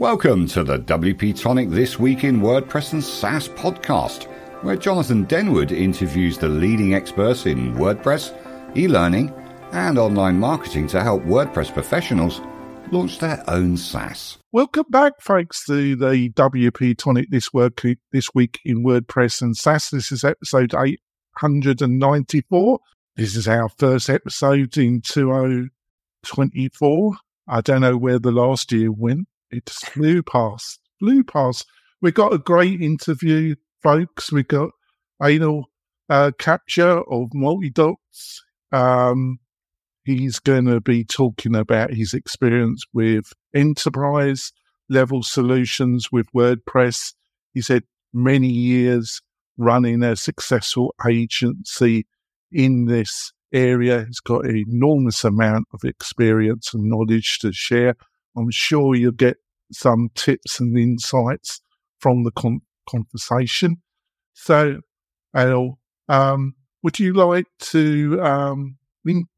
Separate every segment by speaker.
Speaker 1: Welcome to the WP Tonic This Week in WordPress and SaaS podcast, where Jonathan Denwood interviews the leading experts in WordPress, e learning, and online marketing to help WordPress professionals launch their own SaaS.
Speaker 2: Welcome back, folks, to the WP Tonic This, work, this Week in WordPress and SaaS. This is episode 894. This is our first episode in 2024. I don't know where the last year went it flew past, flew past. We got a great interview, folks. We got Anil uh, Gupta of Multidots. Um, he's going to be talking about his experience with enterprise level solutions with WordPress. He said many years running a successful agency in this area. He's got an enormous amount of experience and knowledge to share. I'm sure you'll get some tips and insights from the con- conversation. So, Al, um, would you like to um,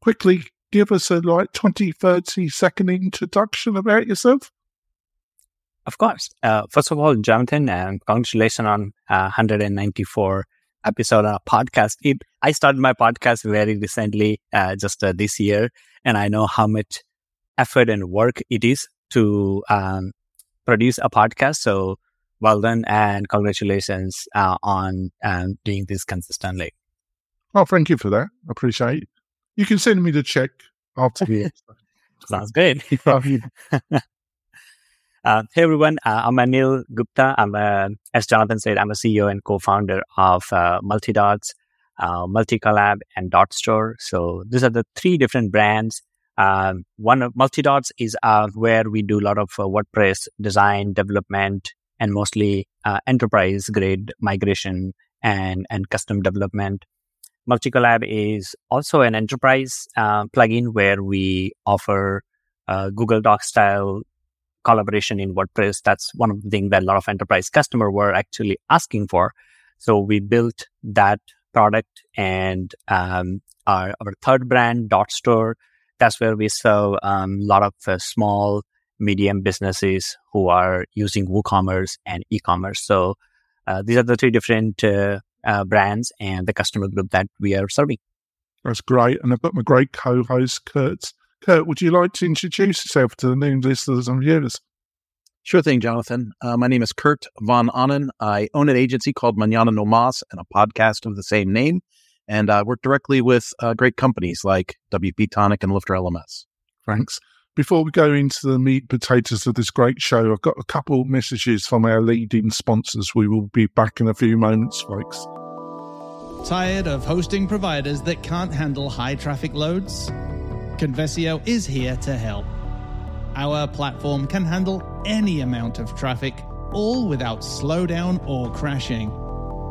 Speaker 2: quickly give us a like 20, 30 second introduction about yourself?
Speaker 3: Of course. Uh, first of all, Jonathan, and congratulations on uh, 194 episode of podcast. It, I started my podcast very recently, uh, just uh, this year, and I know how much effort and work it is to um, produce a podcast. So well done and congratulations uh, on um, doing this consistently.
Speaker 2: Oh, thank you for that. I appreciate it. You can send me the check after the
Speaker 3: Sounds good. uh, hey everyone, uh, I'm Anil Gupta. I'm a, as Jonathan said, I'm a CEO and co-founder of uh, Multidots, uh, Multicollab, and Dot Store. So these are the three different brands um, one of Multidots is uh, where we do a lot of uh, WordPress design, development, and mostly uh, enterprise grade migration and, and custom development. Multicollab is also an enterprise uh, plugin where we offer uh, Google Docs style collaboration in WordPress. That's one of the things that a lot of enterprise customer were actually asking for. So we built that product and um, our, our third brand, Dot Store, that's where we serve um, a lot of uh, small, medium businesses who are using WooCommerce and e-commerce. So uh, these are the three different uh, uh, brands and the customer group that we are serving.
Speaker 2: That's great. And I've got my great co-host, Kurt. Kurt, would you like to introduce yourself to the new listeners and viewers?
Speaker 4: Sure thing, Jonathan. Uh, my name is Kurt Von Ahnen. I own an agency called Manana No Mas and a podcast of the same name and uh, work directly with uh, great companies like WP Tonic and Lifter LMS.
Speaker 2: Thanks. Before we go into the meat potatoes of this great show, I've got a couple messages from our leading sponsors. We will be back in a few moments, folks.
Speaker 5: Tired of hosting providers that can't handle high traffic loads? Convesio is here to help. Our platform can handle any amount of traffic, all without slowdown or crashing.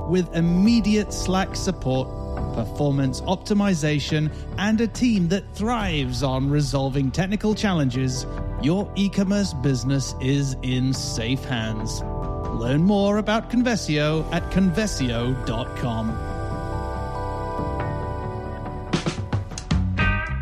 Speaker 5: With immediate Slack support performance optimization, and a team that thrives on resolving technical challenges, your e commerce business is in safe hands. Learn more about Convesio at convesio.com.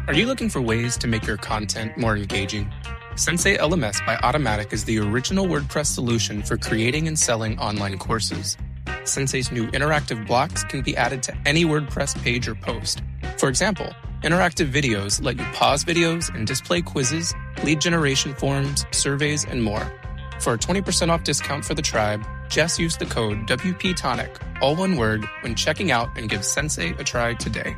Speaker 6: Are you looking for ways to make your content more engaging? Sensei LMS by Automattic is the original WordPress solution for creating and selling online courses. Sensei's new interactive blocks can be added to any WordPress page or post. For example, interactive videos let you pause videos and display quizzes, lead generation forms, surveys, and more. For a 20% off discount for the tribe, just use the code WPTonic, all one word, when checking out and give Sensei a try today.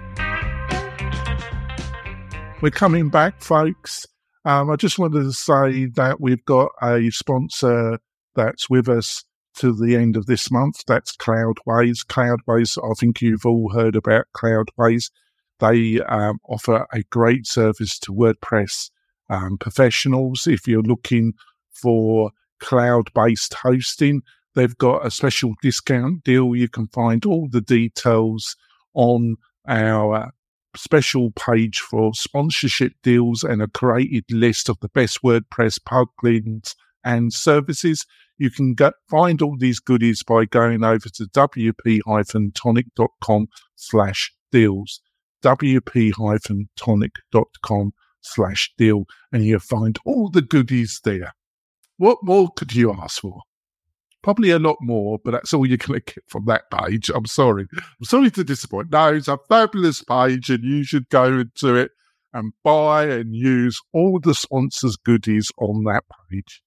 Speaker 2: We're coming back, folks. Um, I just wanted to say that we've got a sponsor that's with us to the end of this month. That's Cloudways. Cloudways, I think you've all heard about Cloudways. They um, offer a great service to WordPress um, professionals. If you're looking for cloud based hosting, they've got a special discount deal. You can find all the details on our special page for sponsorship deals and a created list of the best WordPress plugins and services. You can get, find all these goodies by going over to wp-tonic.com slash deals, wp-tonic.com slash deal, and you'll find all the goodies there. what more could you ask for? Probably a lot more, but that's all you're going to get from that page. I'm sorry. I'm sorry to disappoint. No, it's a fabulous page, and you should go into it and buy and use all the sponsors' goodies on that page.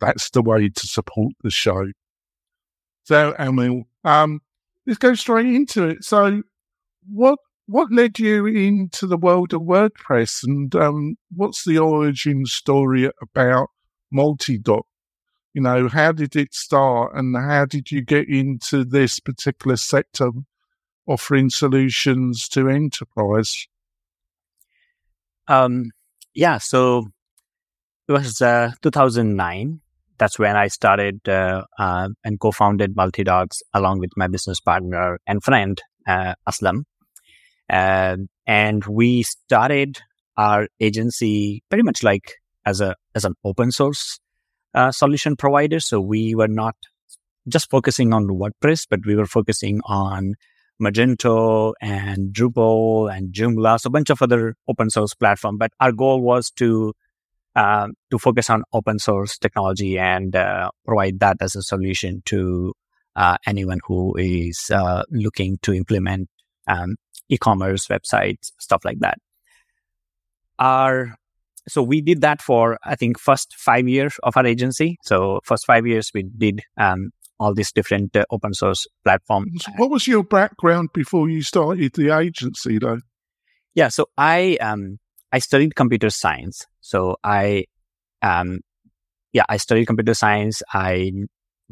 Speaker 2: That's the way to support the show. So, Anil, um, let's go straight into it. So, what what led you into the world of WordPress, and um, what's the origin story about Multidot? You know, how did it start, and how did you get into this particular sector, offering solutions to enterprise?
Speaker 3: Um, yeah, so it was uh, 2009. That's when I started uh, uh, and co-founded Multidots along with my business partner and friend uh, Aslam. Um, and we started our agency pretty much like as a as an open source uh, solution provider. So we were not just focusing on WordPress, but we were focusing on Magento and Drupal and Joomla, so a bunch of other open source platform. But our goal was to uh, to focus on open source technology and uh, provide that as a solution to uh, anyone who is uh, looking to implement um, e-commerce websites, stuff like that. Our so we did that for I think first five years of our agency. So first five years we did um, all these different uh, open source platforms.
Speaker 2: What was your background before you started the agency, though?
Speaker 3: Yeah, so I um I studied computer science. So I um yeah I studied computer science. I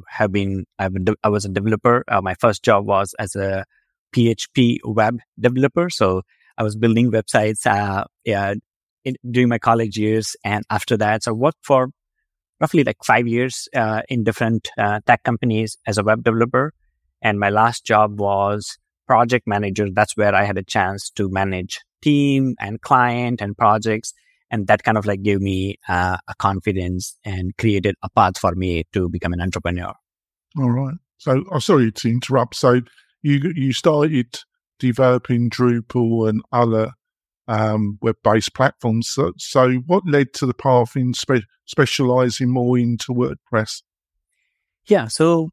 Speaker 3: have been I've been, I was a developer. Uh, my first job was as a PHP web developer. So I was building websites uh, yeah, in, during my college years. And after that, so I worked for roughly like five years uh, in different uh, tech companies as a web developer. And my last job was project manager. That's where I had a chance to manage team and client and projects. And that kind of like gave me uh, a confidence and created a path for me to become an entrepreneur.
Speaker 2: All right. So, I'm oh, sorry to interrupt. So, you you started developing Drupal and other um, web-based platforms. So, so, what led to the path in spe- specializing more into WordPress?
Speaker 3: Yeah, so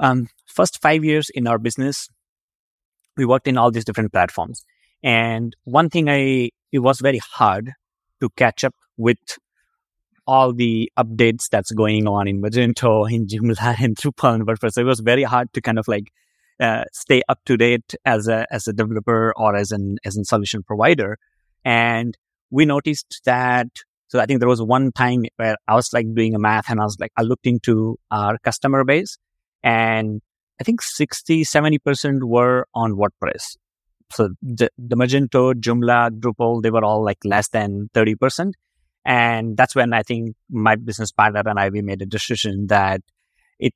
Speaker 3: um, first five years in our business, we worked in all these different platforms, and one thing I it was very hard to catch up with all the updates that's going on in Magento, in Joomla, and Drupal and WordPress. So it was very hard to kind of like uh, stay up to date as a as a developer or as an as a solution provider. And we noticed that. So I think there was one time where I was like doing a math and I was like, I looked into our customer base and I think 60, 70% were on WordPress. So the, the Magento, Joomla, Drupal, they were all like less than 30%. And that's when I think my business partner and I, we made a decision that it,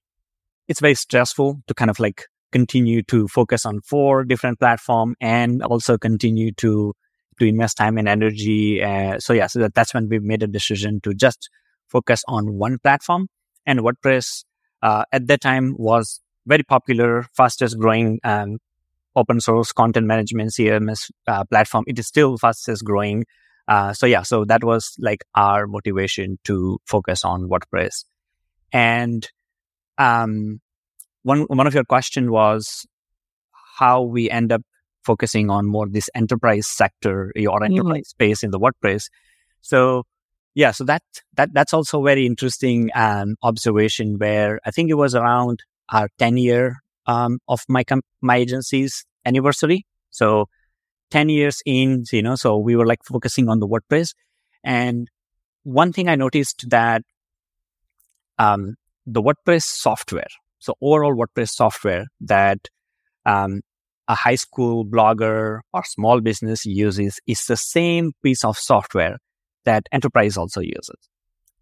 Speaker 3: it's very stressful to kind of like continue to focus on four different platform and also continue to to invest time and energy. Uh, so yeah, so that, that's when we made a decision to just focus on one platform. And WordPress uh, at that time was very popular, fastest growing um, open source content management CMS uh, platform. It is still fastest growing. Uh, so yeah, so that was like our motivation to focus on WordPress. And um, one one of your question was how we end up focusing on more this enterprise sector or mm-hmm. enterprise mm-hmm. space in the WordPress. So yeah, so that that that's also very interesting um, observation where I think it was around our 10 year um, of my com- my agency's anniversary. So 10 years in, you know, so we were like focusing on the WordPress. And one thing I noticed that um, the WordPress software, so overall WordPress software that um, a high school blogger or small business uses is the same piece of software that enterprise also uses.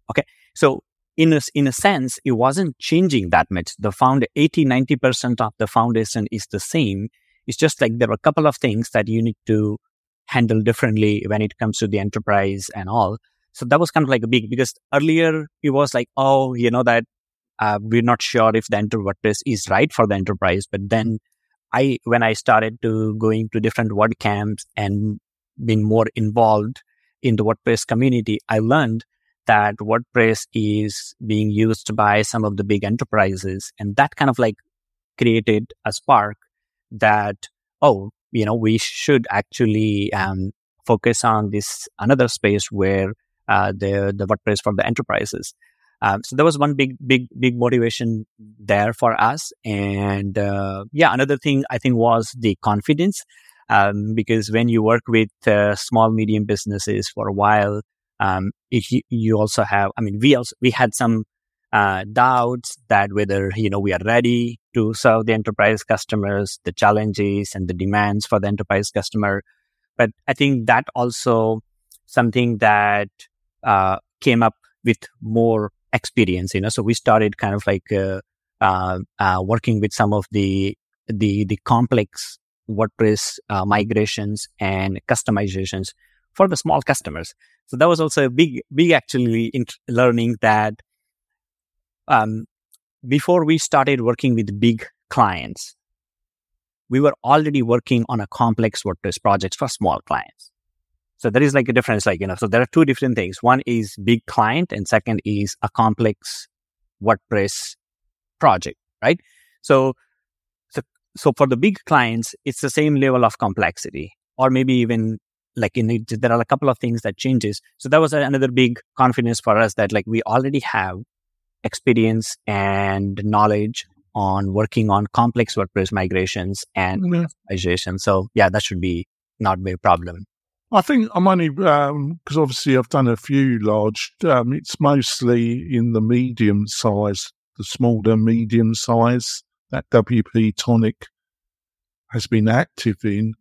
Speaker 3: Okay. So in a, in a sense, it wasn't changing that much. The found 80, 90% of the foundation is the same. It's just like there are a couple of things that you need to handle differently when it comes to the enterprise and all. So that was kind of like a big, because earlier it was like, oh, you know, that uh, we're not sure if the enterprise is right for the enterprise. But then I, when I started to going to different WordCamps and being more involved in the WordPress community, I learned that WordPress is being used by some of the big enterprises. And that kind of like created a spark that, oh, you know, we should actually um, focus on this another space where uh, the, the WordPress for the enterprises. Um, so there was one big, big, big motivation there for us. And uh, yeah, another thing I think was the confidence. Um, because when you work with uh, small, medium businesses for a while, um, it, you also have, I mean, we also, we had some uh, doubts that whether, you know, we are ready to serve the enterprise customers, the challenges and the demands for the enterprise customer. But I think that also something that uh, came up with more experience, you know. So we started kind of like uh, uh, uh working with some of the the the complex WordPress uh, migrations and customizations for the small customers. So that was also a big, big actually in learning that um, before we started working with big clients, we were already working on a complex WordPress projects for small clients. So there is like a difference, like, you know, so there are two different things. One is big client and second is a complex WordPress project, right? So, so, so for the big clients, it's the same level of complexity or maybe even like in it, there are a couple of things that changes. So that was another big confidence for us that like we already have experience and knowledge on working on complex WordPress migrations and yeah. customization. So yeah, that should be not be a problem.
Speaker 2: I think I'm only because um, obviously I've done a few large. Um, it's mostly in the medium size, the smaller medium size that WP Tonic has been active in.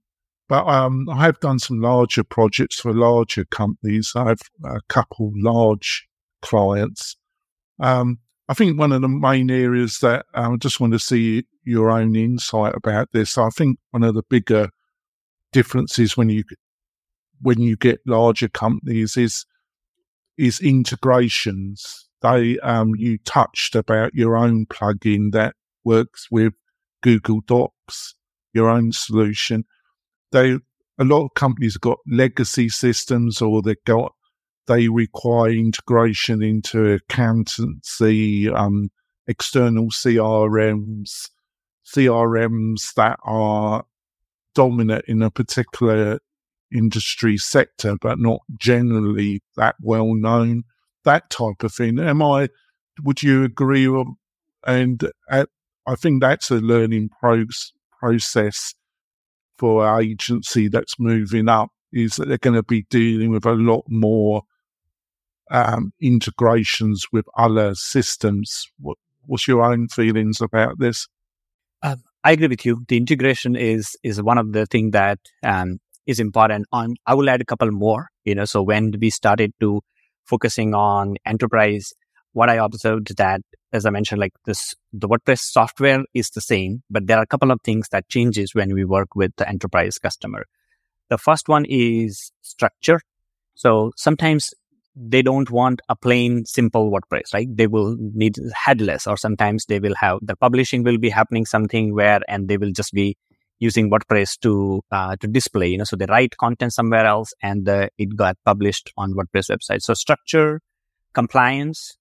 Speaker 2: But um, I have done some larger projects for larger companies. I have a couple large clients. Um, I think one of the main areas that um, I just want to see your own insight about this. I think one of the bigger differences when you when you get larger companies is is integrations. They um, you touched about your own plugin that works with Google Docs, your own solution they a lot of companies have got legacy systems or they've got they require integration into accountancy, um, external CRMs, CRMs that are dominant in a particular industry sector, but not generally that well known, that type of thing. Am I, would you agree? And at, I think that's a learning pro- process for our agency that's moving up is that they're going to be dealing with a lot more um, integrations with other systems. What, what's your own feelings about this?
Speaker 3: Um, I agree with you. The integration is is one of the things that um, is important. On I will add a couple more. You know, so when we started to focusing on enterprise, what I observed that as I mentioned, like this, the WordPress software is the same, but there are a couple of things that changes when we work with the enterprise customer. The first one is structure. So sometimes they don't want a plain simple WordPress, right? They will need headless or sometimes they will have the publishing will be happening something where and they will just be using WordPress to uh, to display, you know, so they write content somewhere else and uh, it got published on WordPress website. So structure, compliance,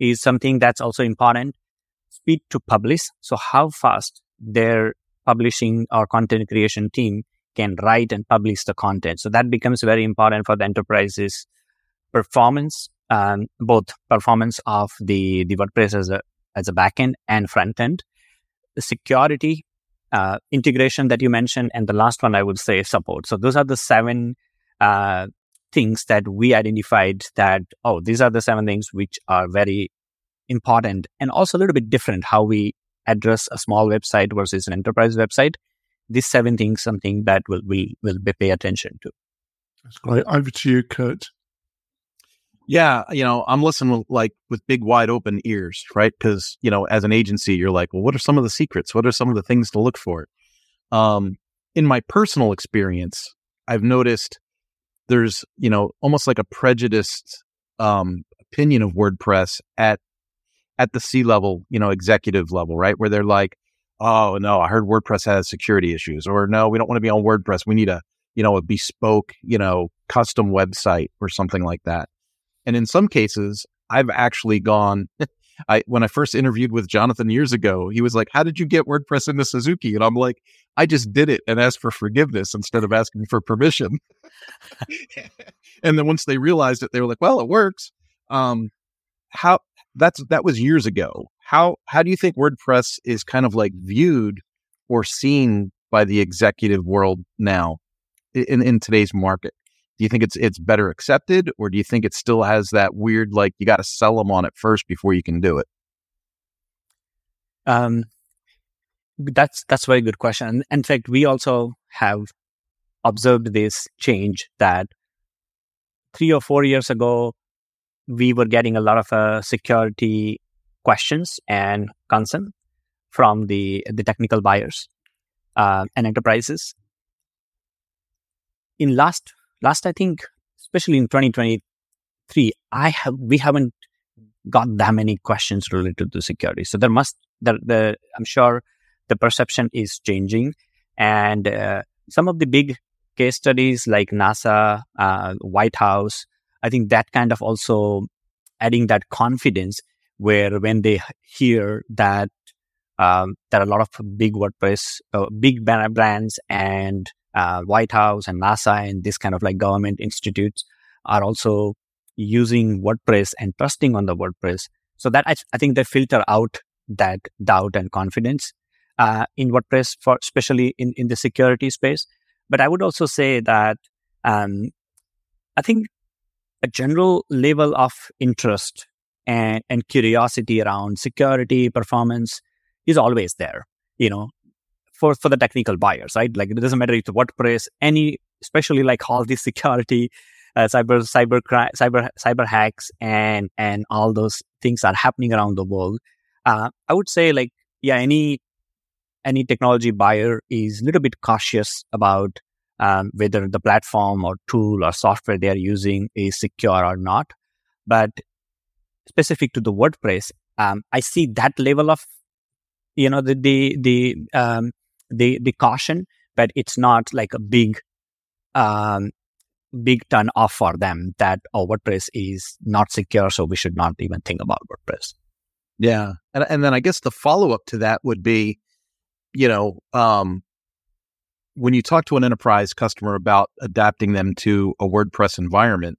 Speaker 3: is something that's also important. Speed to publish. So how fast their publishing or content creation team can write and publish the content. So that becomes very important for the enterprises performance, um, both performance of the, the WordPress as a, as a backend and front end, the security, uh, integration that you mentioned, and the last one I would say support. So those are the seven uh, things that we identified that, oh, these are the seven things which are very important and also a little bit different how we address a small website versus an enterprise website. These seven things, something that will will will pay attention to.
Speaker 2: That's great. Over to you, Kurt.
Speaker 4: Yeah, you know, I'm listening like with big wide open ears, right? Because you know, as an agency, you're like, well, what are some of the secrets? What are some of the things to look for? Um, in my personal experience, I've noticed there's you know almost like a prejudiced um, opinion of WordPress at at the C level, you know, executive level, right? Where they're like, oh no, I heard WordPress has security issues, or no, we don't want to be on WordPress. We need a, you know, a bespoke, you know, custom website or something like that. And in some cases, I've actually gone. I when I first interviewed with Jonathan years ago, he was like, "How did you get WordPress into Suzuki?" And I'm like, "I just did it and asked for forgiveness instead of asking for permission." and then once they realized it, they were like, "Well, it works." Um, how that's that was years ago. How how do you think WordPress is kind of like viewed or seen by the executive world now in in today's market? Do you think it's it's better accepted, or do you think it still has that weird like you got to sell them on it first before you can do it?
Speaker 3: Um, that's that's a very good question. In fact, we also have observed this change that three or four years ago, we were getting a lot of uh, security questions and concern from the the technical buyers uh, and enterprises. In last last I think, especially in 2023, I have we haven't got that many questions related to security. So there must the the I'm sure the perception is changing, and uh, some of the big case studies like NASA, uh, White House, I think that kind of also adding that confidence where when they hear that um, there are a lot of big WordPress, uh, big banner brands and uh, White House and NASA and this kind of like government institutes are also using WordPress and trusting on the WordPress. So that I, I think they filter out that doubt and confidence uh, in WordPress for especially in, in the security space. But I would also say that um, I think a general level of interest and, and curiosity around security performance is always there. You know, for for the technical buyers, right? Like it doesn't matter if it's WordPress, any, especially like all the security, uh, cyber cyber cyber cyber hacks, and and all those things are happening around the world. Uh, I would say like yeah, any any technology buyer is a little bit cautious about um, whether the platform or tool or software they are using is secure or not. But specific to the WordPress, um, I see that level of you know the the the um, the the caution, but it's not like a big um, big turn off for them that oh WordPress is not secure, so we should not even think about WordPress.
Speaker 4: Yeah, and and then I guess the follow up to that would be, you know, um, when you talk to an enterprise customer about adapting them to a WordPress environment,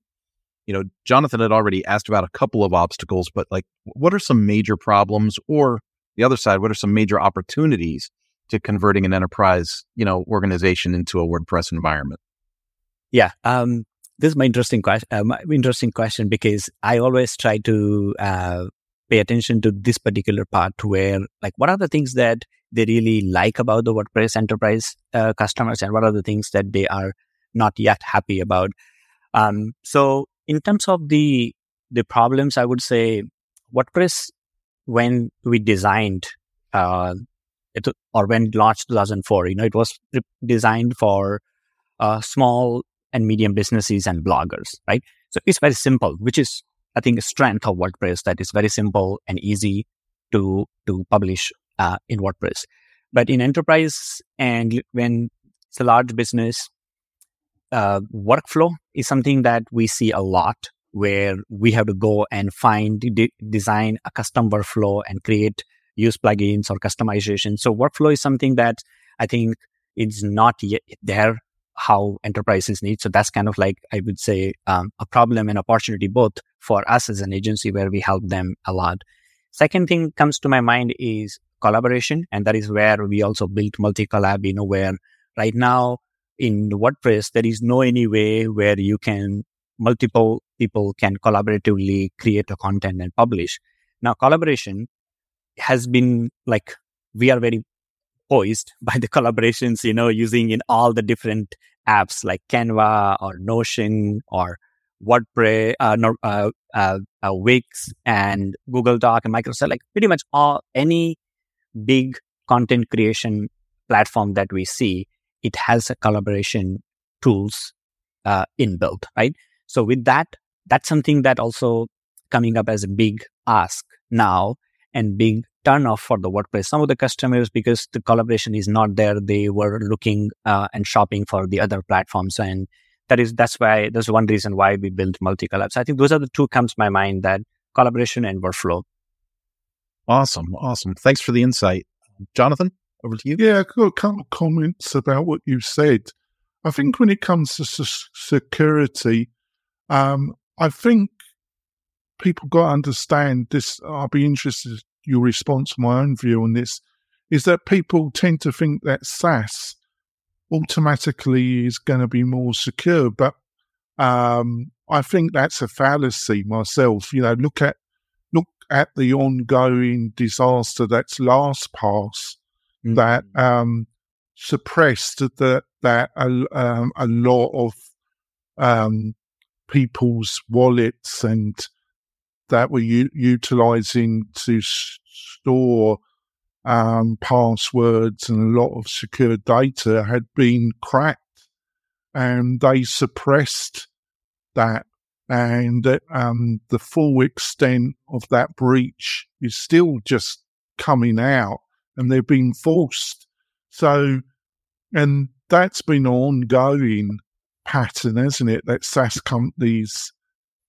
Speaker 4: you know, Jonathan had already asked about a couple of obstacles, but like, what are some major problems, or the other side, what are some major opportunities to converting an enterprise, you know, organization into a WordPress environment?
Speaker 3: Yeah, um, this is my interesting question. Uh, my interesting question because I always try to uh, pay attention to this particular part where, like, what are the things that they really like about the WordPress enterprise uh, customers, and what are the things that they are not yet happy about. Um, so, in terms of the the problems, I would say WordPress when we designed uh, it, or when launched 2004, you know, it was designed for uh, small and medium businesses and bloggers, right? So it's very simple, which is, I think, a strength of WordPress that is very simple and easy to to publish uh, in WordPress. But in enterprise and when it's a large business, uh, workflow is something that we see a lot where we have to go and find, de- design a custom workflow and create use plugins or customization. So workflow is something that I think it's not yet there how enterprises need. So that's kind of like I would say um, a problem and opportunity both for us as an agency where we help them a lot. Second thing comes to my mind is collaboration, and that is where we also built Multicollab. You know, where right now in WordPress there is no any way where you can multiple people can collaboratively create a content and publish. Now collaboration has been like we are very poised by the collaborations, you know, using in all the different apps like Canva or Notion or WordPress, uh, uh, uh, uh, Wix and Google Doc and Microsoft, like pretty much all any big content creation platform that we see, it has a collaboration tools uh, inbuilt, right? So with that, that's something that also coming up as a big ask now and big turnoff for the WordPress. Some of the customers, because the collaboration is not there, they were looking uh, and shopping for the other platforms, and that is that's why there's one reason why we built Multicollab. So I think those are the two comes to my mind that collaboration and workflow.
Speaker 4: Awesome, awesome. Thanks for the insight, Jonathan. Over to you.
Speaker 2: Yeah, I've got a couple of comments about what you said. I think when it comes to s- security, um, I think people got to understand this. I'll be interested in your response, my own view on this, is that people tend to think that SaaS automatically is going to be more secure. But um, I think that's a fallacy myself. You know, look at look at the ongoing disaster that's LastPass mm-hmm. that um, suppressed that that a, um, a lot of um, people's wallets and that were u- utilizing to store um, passwords and a lot of secure data had been cracked and they suppressed that. And um, the full extent of that breach is still just coming out and they've been forced. So, and that's been an ongoing pattern, hasn't it? That SaaS companies,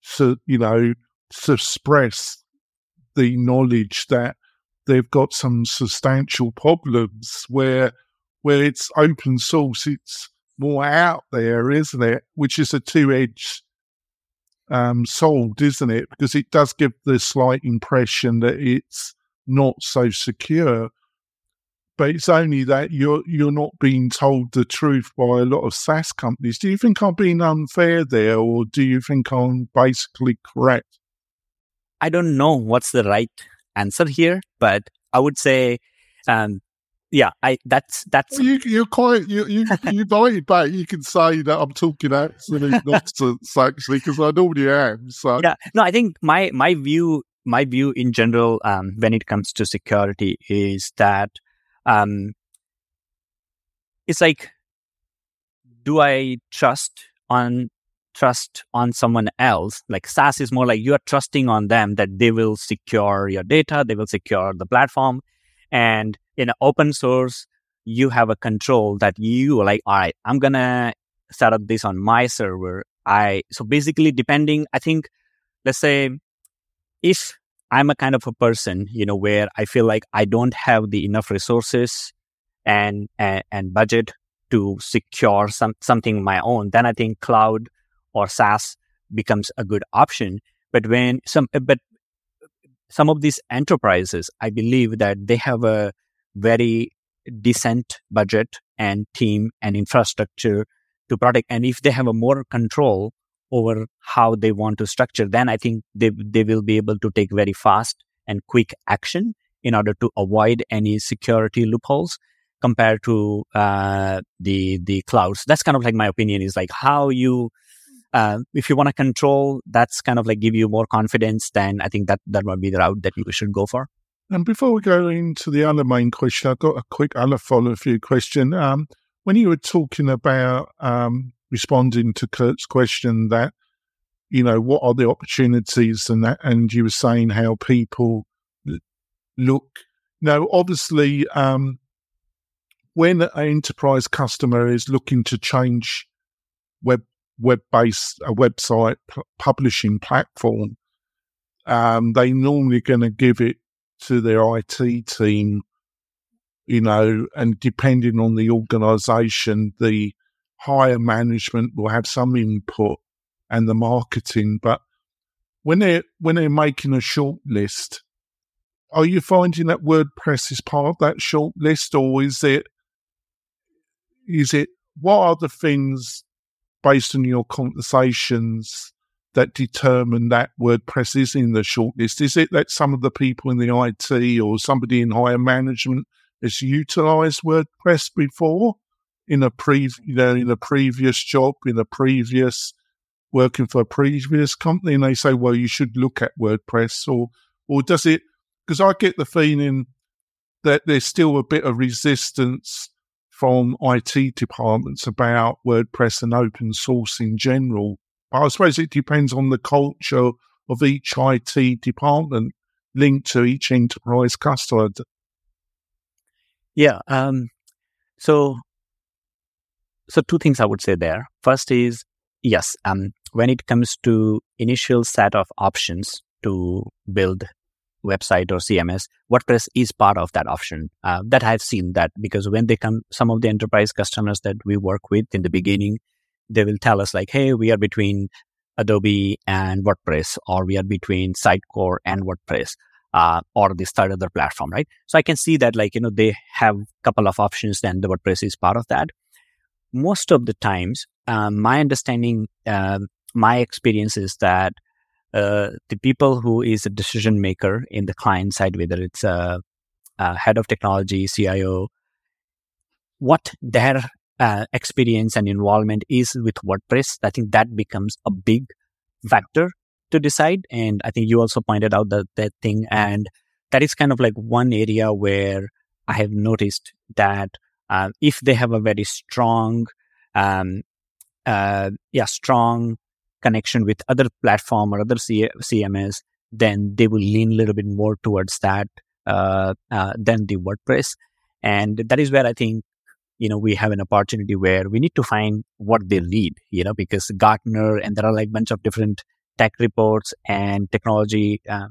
Speaker 2: so, you know, suppress the knowledge that they've got some substantial problems where where it's open source, it's more out there, isn't it? Which is a two edged um, sword, isn't it? Because it does give the slight impression that it's not so secure. But it's only that you're you're not being told the truth by a lot of SaaS companies. Do you think I'm being unfair there, or do you think I'm basically correct?
Speaker 3: I don't know what's the right answer here, but I would say, um, yeah, I that's that's
Speaker 2: well, you, you're quite you you you invited back. You can say that I'm talking absolute nonsense actually because I normally am. So
Speaker 3: yeah, no, I think my my view my view in general um, when it comes to security is that um, it's like, do I trust on trust on someone else. Like SaaS is more like you're trusting on them that they will secure your data, they will secure the platform. And in open source, you have a control that you like, all right, I'm to set up this on my server. I, so basically depending, I think, let's say if I'm a kind of a person, you know, where I feel like I don't have the enough resources and, and, and budget to secure some, something my own, then I think cloud or SaaS becomes a good option. But when some, but some of these enterprises, I believe that they have a very decent budget and team and infrastructure to protect. And if they have a more control over how they want to structure, then I think they, they will be able to take very fast and quick action in order to avoid any security loopholes compared to uh, the the clouds. That's kind of like my opinion is like how you uh, if you want to control, that's kind of like give you more confidence, then I think that that might be the route that you should go for.
Speaker 2: And before we go into the other main question, I've got a quick other follow through question. Um, when you were talking about um, responding to Kurt's question that, you know, what are the opportunities and that, and you were saying how people look. Now, obviously, um, when an enterprise customer is looking to change web web-based a website p- publishing platform, um, they normally going to give it to their IT team, you know, and depending on the organisation, the higher management will have some input and the marketing. But when they're when they're making a short list, are you finding that WordPress is part of that short list, or is it is it what are the things based on your conversations that determine that WordPress is in the shortlist? Is it that some of the people in the IT or somebody in higher management has utilized WordPress before in a pre, you know, in a previous job, in a previous working for a previous company, and they say, well, you should look at WordPress, or or does it? Because I get the feeling that there's still a bit of resistance from IT departments about WordPress and open source in general. But I suppose it depends on the culture of each IT department linked to each enterprise customer.
Speaker 3: Yeah. Um, so, so two things I would say there. First is yes, um, when it comes to initial set of options to build website or CMS, WordPress is part of that option. Uh, that I've seen that because when they come, some of the enterprise customers that we work with in the beginning, they will tell us like, "Hey, we are between Adobe and WordPress, or we are between Sitecore and WordPress." Uh, or this third other platform, right? So I can see that like, you know, they have a couple of options and the WordPress is part of that. Most of the times, um, my understanding, uh, my experience is that uh, the people who is a decision maker in the client side, whether it's a, a head of technology, CIO, what their uh, experience and involvement is with WordPress, I think that becomes a big factor to decide. And I think you also pointed out that that thing, and that is kind of like one area where I have noticed that uh, if they have a very strong, um, uh, yeah, strong connection with other platform or other C- CMS, then they will lean a little bit more towards that uh, uh, than the WordPress. And that is where I think, you know, we have an opportunity where we need to find what they need, you know, because Gartner and there are like bunch of different tech reports and technology uh,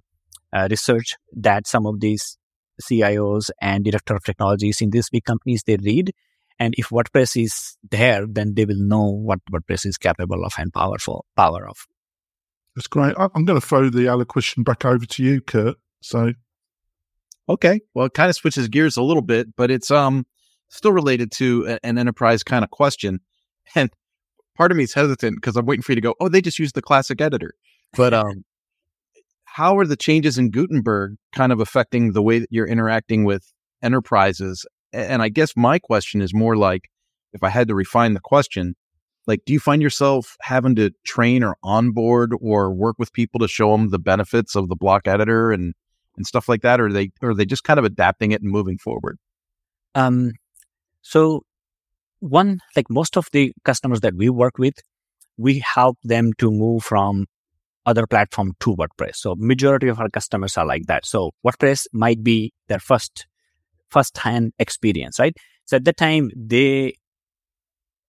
Speaker 3: uh research that some of these CIOs and director of technologies in these big companies they read and if WordPress is there, then they will know what WordPress is capable of and powerful power of.
Speaker 2: That's great. I'm going to throw the other question back over to you, Kurt. So,
Speaker 4: okay, well, it kind of switches gears a little bit, but it's um still related to a, an enterprise kind of question. And part of me is hesitant because I'm waiting for you to go. Oh, they just use the classic editor, but um. how are the changes in Gutenberg kind of affecting the way that you're interacting with enterprises and I guess my question is more like if I had to refine the question, like, do you find yourself having to train or onboard or work with people to show them the benefits of the block editor and, and stuff like that? Or are they, or are they just kind of adapting it and moving forward?
Speaker 3: Um, so one, like most of the customers that we work with, we help them to move from other platform to WordPress. So majority of our customers are like that. So WordPress might be their first first hand experience, right? So at the time, they,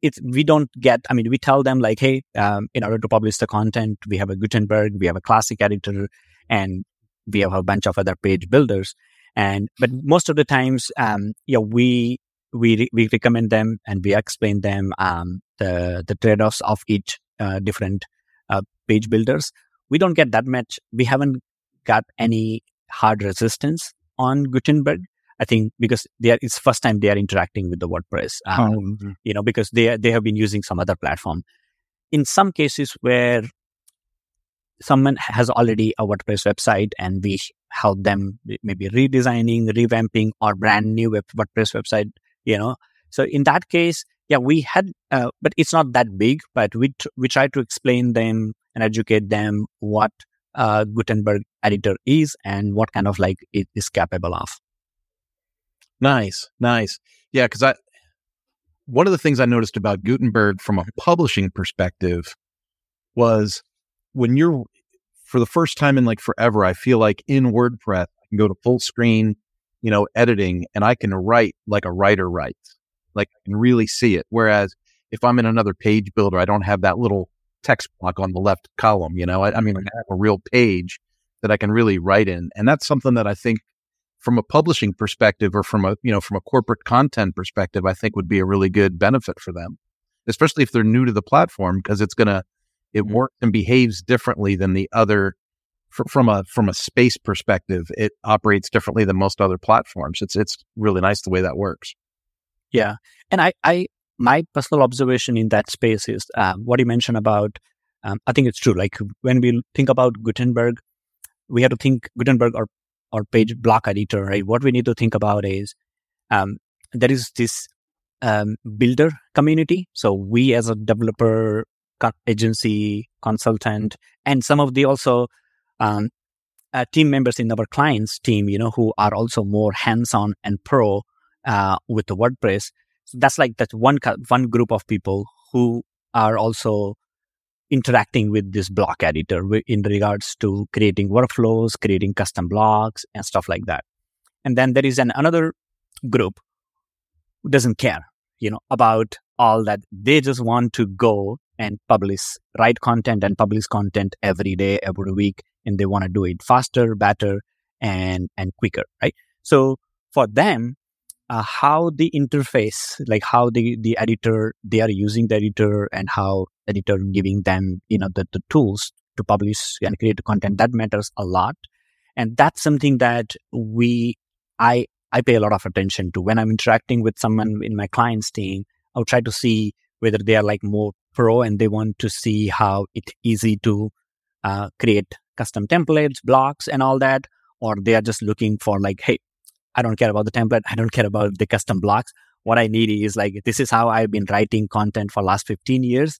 Speaker 3: it's, we don't get, I mean, we tell them like, hey, um, in order to publish the content, we have a Gutenberg, we have a classic editor, and we have a bunch of other page builders. And, but most of the times, um, yeah, we, we, we recommend them and we explain them, um, the, the trade-offs of each, uh, different, uh, page builders. We don't get that much. We haven't got any hard resistance on Gutenberg. I think because they are, it's first time they are interacting with the WordPress, um, mm-hmm. you know, because they they have been using some other platform. In some cases where someone has already a WordPress website and we help them maybe redesigning, revamping, or brand new web, WordPress website, you know. So in that case, yeah, we had, uh, but it's not that big. But we t- we try to explain them and educate them what uh, Gutenberg editor is and what kind of like it is capable of.
Speaker 4: Nice, nice. Yeah, because I one of the things I noticed about Gutenberg from a publishing perspective was when you're for the first time in like forever, I feel like in WordPress, I can go to full screen, you know, editing and I can write like a writer writes. Like I can really see it. Whereas if I'm in another page builder, I don't have that little text block on the left column, you know, I, I mean, I have a real page that I can really write in. And that's something that I think from a publishing perspective or from a you know from a corporate content perspective i think would be a really good benefit for them especially if they're new to the platform because it's going to it mm-hmm. works and behaves differently than the other from a from a space perspective it operates differently than most other platforms it's it's really nice the way that works
Speaker 3: yeah and i i my personal observation in that space is uh, what you mentioned about um, i think it's true like when we think about gutenberg we have to think gutenberg or or page block editor, right? What we need to think about is um, there is this um, builder community. So we as a developer agency, consultant, and some of the also um, uh, team members in our clients team, you know, who are also more hands-on and pro uh, with the WordPress. So that's like that one one group of people who are also interacting with this block editor in regards to creating workflows, creating custom blocks and stuff like that. And then there is an another group who doesn't care, you know, about all that. They just want to go and publish, write content and publish content every day, every week, and they want to do it faster, better, and and quicker, right? So for them, uh, how the interface, like how the the editor they are using the editor and how editor giving them you know the, the tools to publish and create content that matters a lot, and that's something that we I I pay a lot of attention to when I'm interacting with someone in my client's team. I'll try to see whether they are like more pro and they want to see how it's easy to uh, create custom templates, blocks, and all that, or they are just looking for like, hey, I don't care about the template, I don't care about the custom blocks. What I need is like, this is how I've been writing content for last 15 years.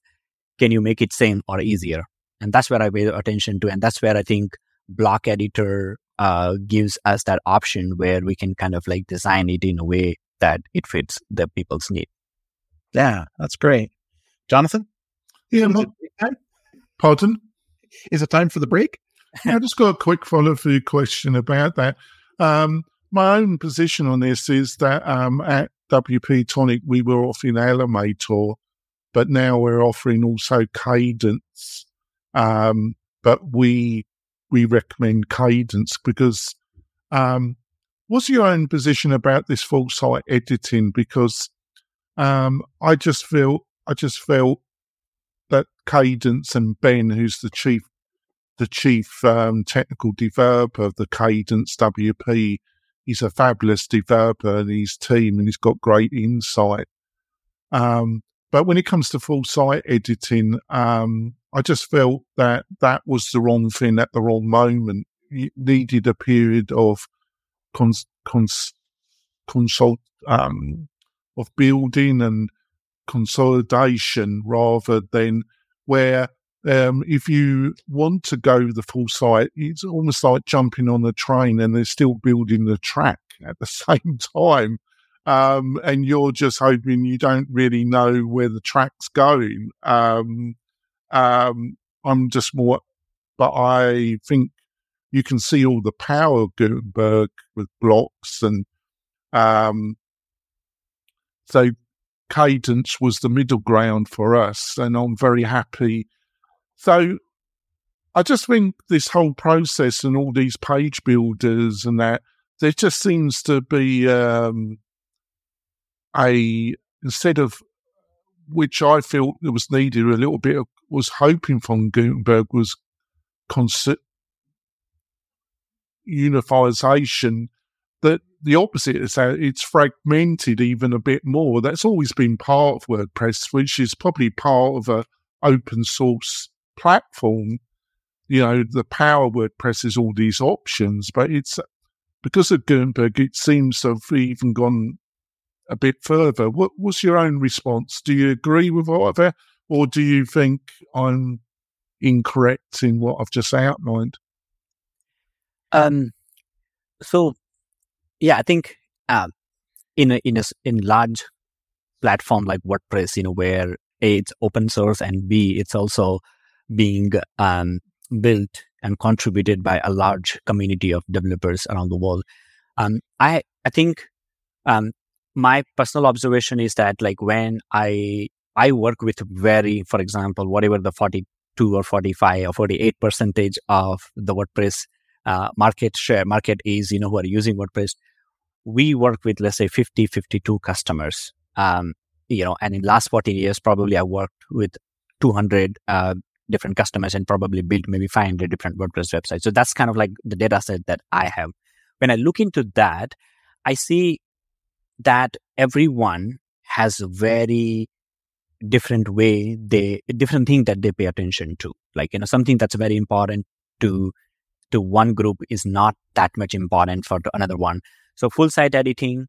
Speaker 3: Can you make it same or easier? And that's where I pay attention to, and that's where I think block editor uh, gives us that option where we can kind of like design it in a way that it fits the people's need.
Speaker 4: Yeah, that's great. Jonathan?
Speaker 2: Yeah, pardon?
Speaker 4: Is it time for the break?
Speaker 2: I just got a quick follow through question about that. Um, my own position on this is that um, at WP Tonic, we were offering Elementor, but now we're offering also Kadence. Um, but we we recommend Kadence because um, what's your own position about this full site editing? Because um, I just feel I just felt that Kadence and Ben, who's the chief the chief um, technical developer of the Kadence WP, he's a fabulous developer and his team, and he's got great insight. Um, but when it comes to full site editing, um, I just felt that that was the wrong thing at the wrong moment. It needed a period of cons, cons, consult, um, of building and consolidation rather than where um, if you want to go the full site, it's almost like jumping on the train and they're still building the track at the same time. Um, and you're just hoping you don't really know where the track's going. Um, um, I'm just more, but I think you can see all the power of Gutenberg with blocks and, um, so Kadence was the middle ground for us, and I'm very happy. So I just think this whole process and all these page builders and that there just seems to be um, a instead of which I felt was needed a little bit of, was hoping from Gutenberg was unification that the opposite is that it's fragmented even a bit more. That's always been part of WordPress, which is probably part of a open source platform. You know, the power WordPress is all these options, but it's because of Gutenberg, it seems to have even gone a bit further. What, was your own response? Do you agree with whatever, or do you think I'm incorrect in what I've just outlined?
Speaker 3: Um, so yeah, I think um, in a, in a in large platform like WordPress, you know, where a it's open source and b it's also being um, built and contributed by a large community of developers around the world. Um, I I think um, my personal observation is that like when I I work with very, for example, whatever the forty two or forty five or forty eight percentage of the WordPress uh, market share market is, you know, who are using WordPress we work with let's say 50 52 customers um, you know and in last 14 years probably i worked with 200 uh, different customers and probably build maybe 500 different wordpress websites. So that's kind of like the data set that i have. When i look into that i see that everyone has a very different way they different thing that they pay attention to. Like you know something that's very important to to one group is not that much important for another one. So full site editing,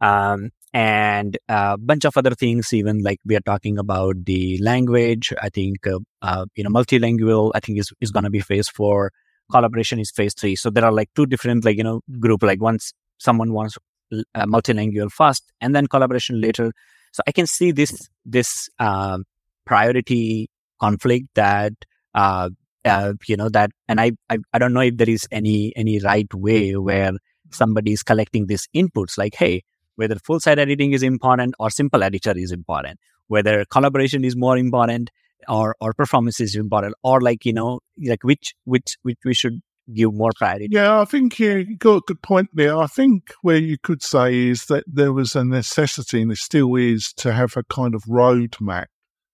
Speaker 3: um, and a bunch of other things. Even like we are talking about the language. I think uh, uh, you know multilingual. I think is is going to be phase four. Collaboration is phase three. So there are like two different like you know group. Like once someone wants uh, multilingual first, and then collaboration later. So I can see this this uh, priority conflict that uh, uh, you know that, and I, I I don't know if there is any any right way where somebody is collecting these inputs like, hey, whether full site editing is important or simple editor is important, whether collaboration is more important or or performance is important or like you know like which which which we should give more priority
Speaker 2: Yeah, I think you got a good point there. I think where you could say is that there was a necessity, and there still is, to have a kind of roadmap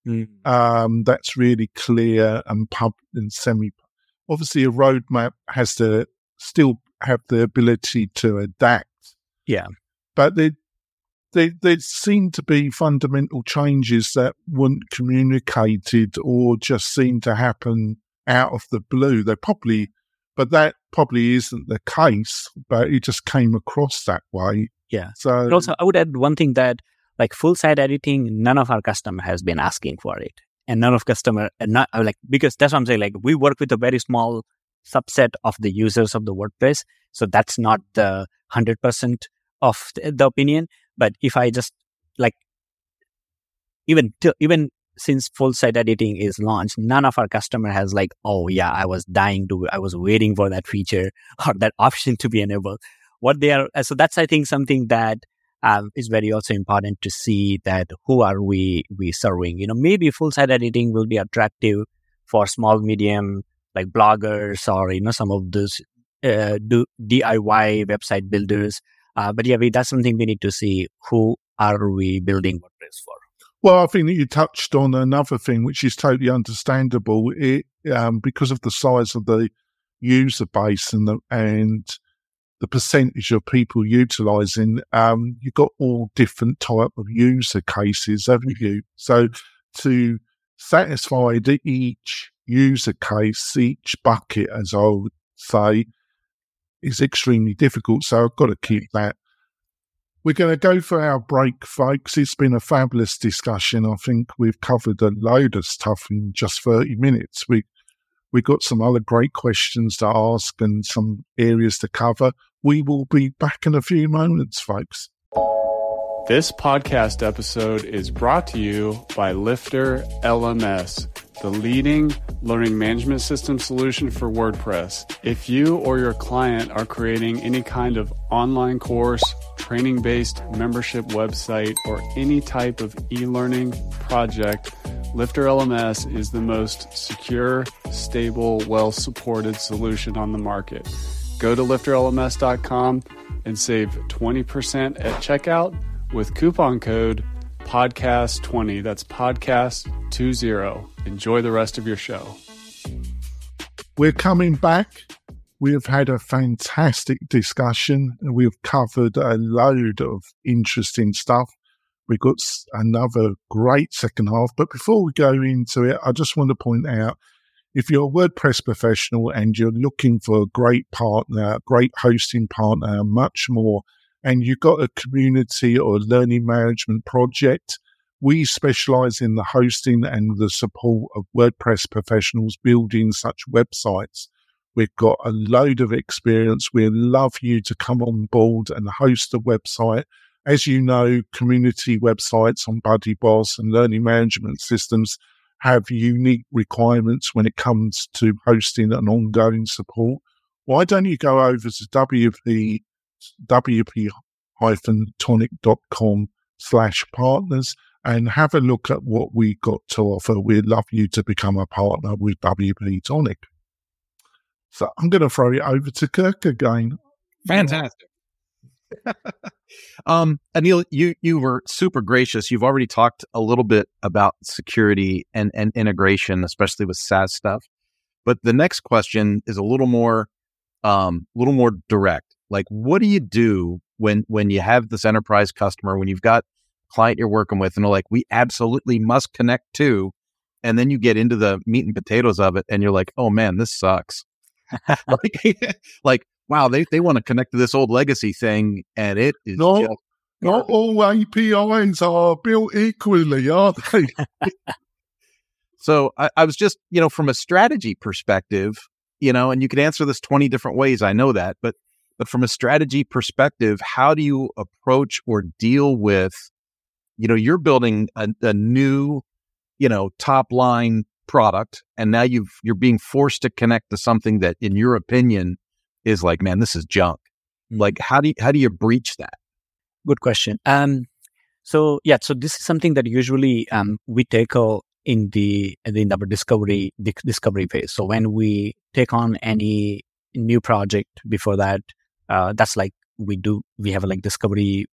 Speaker 3: Mm.
Speaker 2: um, that's really clear and pub and semi. Obviously, a roadmap has to still have the ability to adapt.
Speaker 3: Yeah.
Speaker 2: But there, there, there seem to be fundamental changes that weren't communicated or just seem to happen out of the blue. They probably, but that probably isn't the case. But it just came across that way.
Speaker 3: Yeah.
Speaker 2: So
Speaker 3: But also, I would add one thing that like full site editing, none of our customer has been asking for it, and none of customer, and not uh, like because that's what I'm saying. Like we work with a very small subset of the users of the WordPress, so that's not the hundred percent of the, opinion. But if I just like even t- even since full site editing is launched, none of our customer has like, oh yeah, I was dying to, I was waiting for that feature or that option to be enabled. What they are, uh, so that's I think something that um, is very also important to see that who are we we serving. You know, maybe full site editing will be attractive for small medium like bloggers or you know some of those uh, do DIY website builders. Uh, but yeah, we, that's something we need to see. Who are we building WordPress for?
Speaker 2: Well, I think that you touched on another thing, which is totally understandable. It um, because of the size of the user base and the and the percentage of people utilizing, um, you've got all different type of user cases, haven't you? So to satisfy each user case, each bucket, as I would say, is extremely difficult. So I've got to keep that we're going to go for our break, folks. It's been a fabulous discussion. I think we've covered a load of stuff in just 30 minutes. We we got some other great questions to ask and some areas to cover. We will be back in a few moments, folks.
Speaker 7: This podcast episode is brought to you by Lifter LMS, the leading learning management system solution for WordPress. If you or your client are creating any kind of online course, training based membership website, or any type of e learning project, Lifter LMS is the most secure, stable, well supported solution on the market. Go to lifterlms.com and save 20% at checkout with coupon code podcast20. That's podcast20. Enjoy the rest of your show.
Speaker 2: We're coming back. We have had a fantastic discussion we've covered a load of interesting stuff. We've got another great second half. But before we go into it, I just want to point out if you're a WordPress professional and you're looking for a great partner, great hosting partner, much more, and you've got a community or learning management project, we specialize in the hosting and the support of WordPress professionals building such websites. We've got a load of experience. We'd love you to come on board and host a website. As you know, community websites on Buddy Boss and learning management systems have unique requirements when it comes to hosting and ongoing support. Why don't you go over to WP, wp-tonic.com slash partners and have a look at what we got to offer. We'd love you to become a partner with WP Tonic. So I'm going to throw it over to Kurt again.
Speaker 4: Fantastic. um, Anil, you you were super gracious. You've already talked a little bit about security and, and integration, especially with SaaS stuff. But the next question is a little more um a little more direct. Like what do you do when when you have this enterprise customer, when you've got a client you're working with and they're like, we absolutely must connect to, and then you get into the meat and potatoes of it and you're like, oh man, this sucks. like, like wow, they, they want to connect to this old legacy thing, and it is
Speaker 2: No.
Speaker 4: just
Speaker 2: Not all APIs are built equally, are they?
Speaker 4: So I, I was just, you know, from a strategy perspective, you know, and you could answer this 20 different ways. I know that, but, but from a strategy perspective, how do you approach or deal with, you know, you're building a, a new, you know, top line product and now you've, you're being forced to connect to something that in your opinion is like, man, this is junk.
Speaker 3: Mm.
Speaker 4: Like, how do you, how do you breach that?
Speaker 3: Good question. Um, so yeah, so this is something that usually um, we tackle in the in our discovery the discovery phase. So when we take on any new project before that, uh, that's like we do we have a like discovery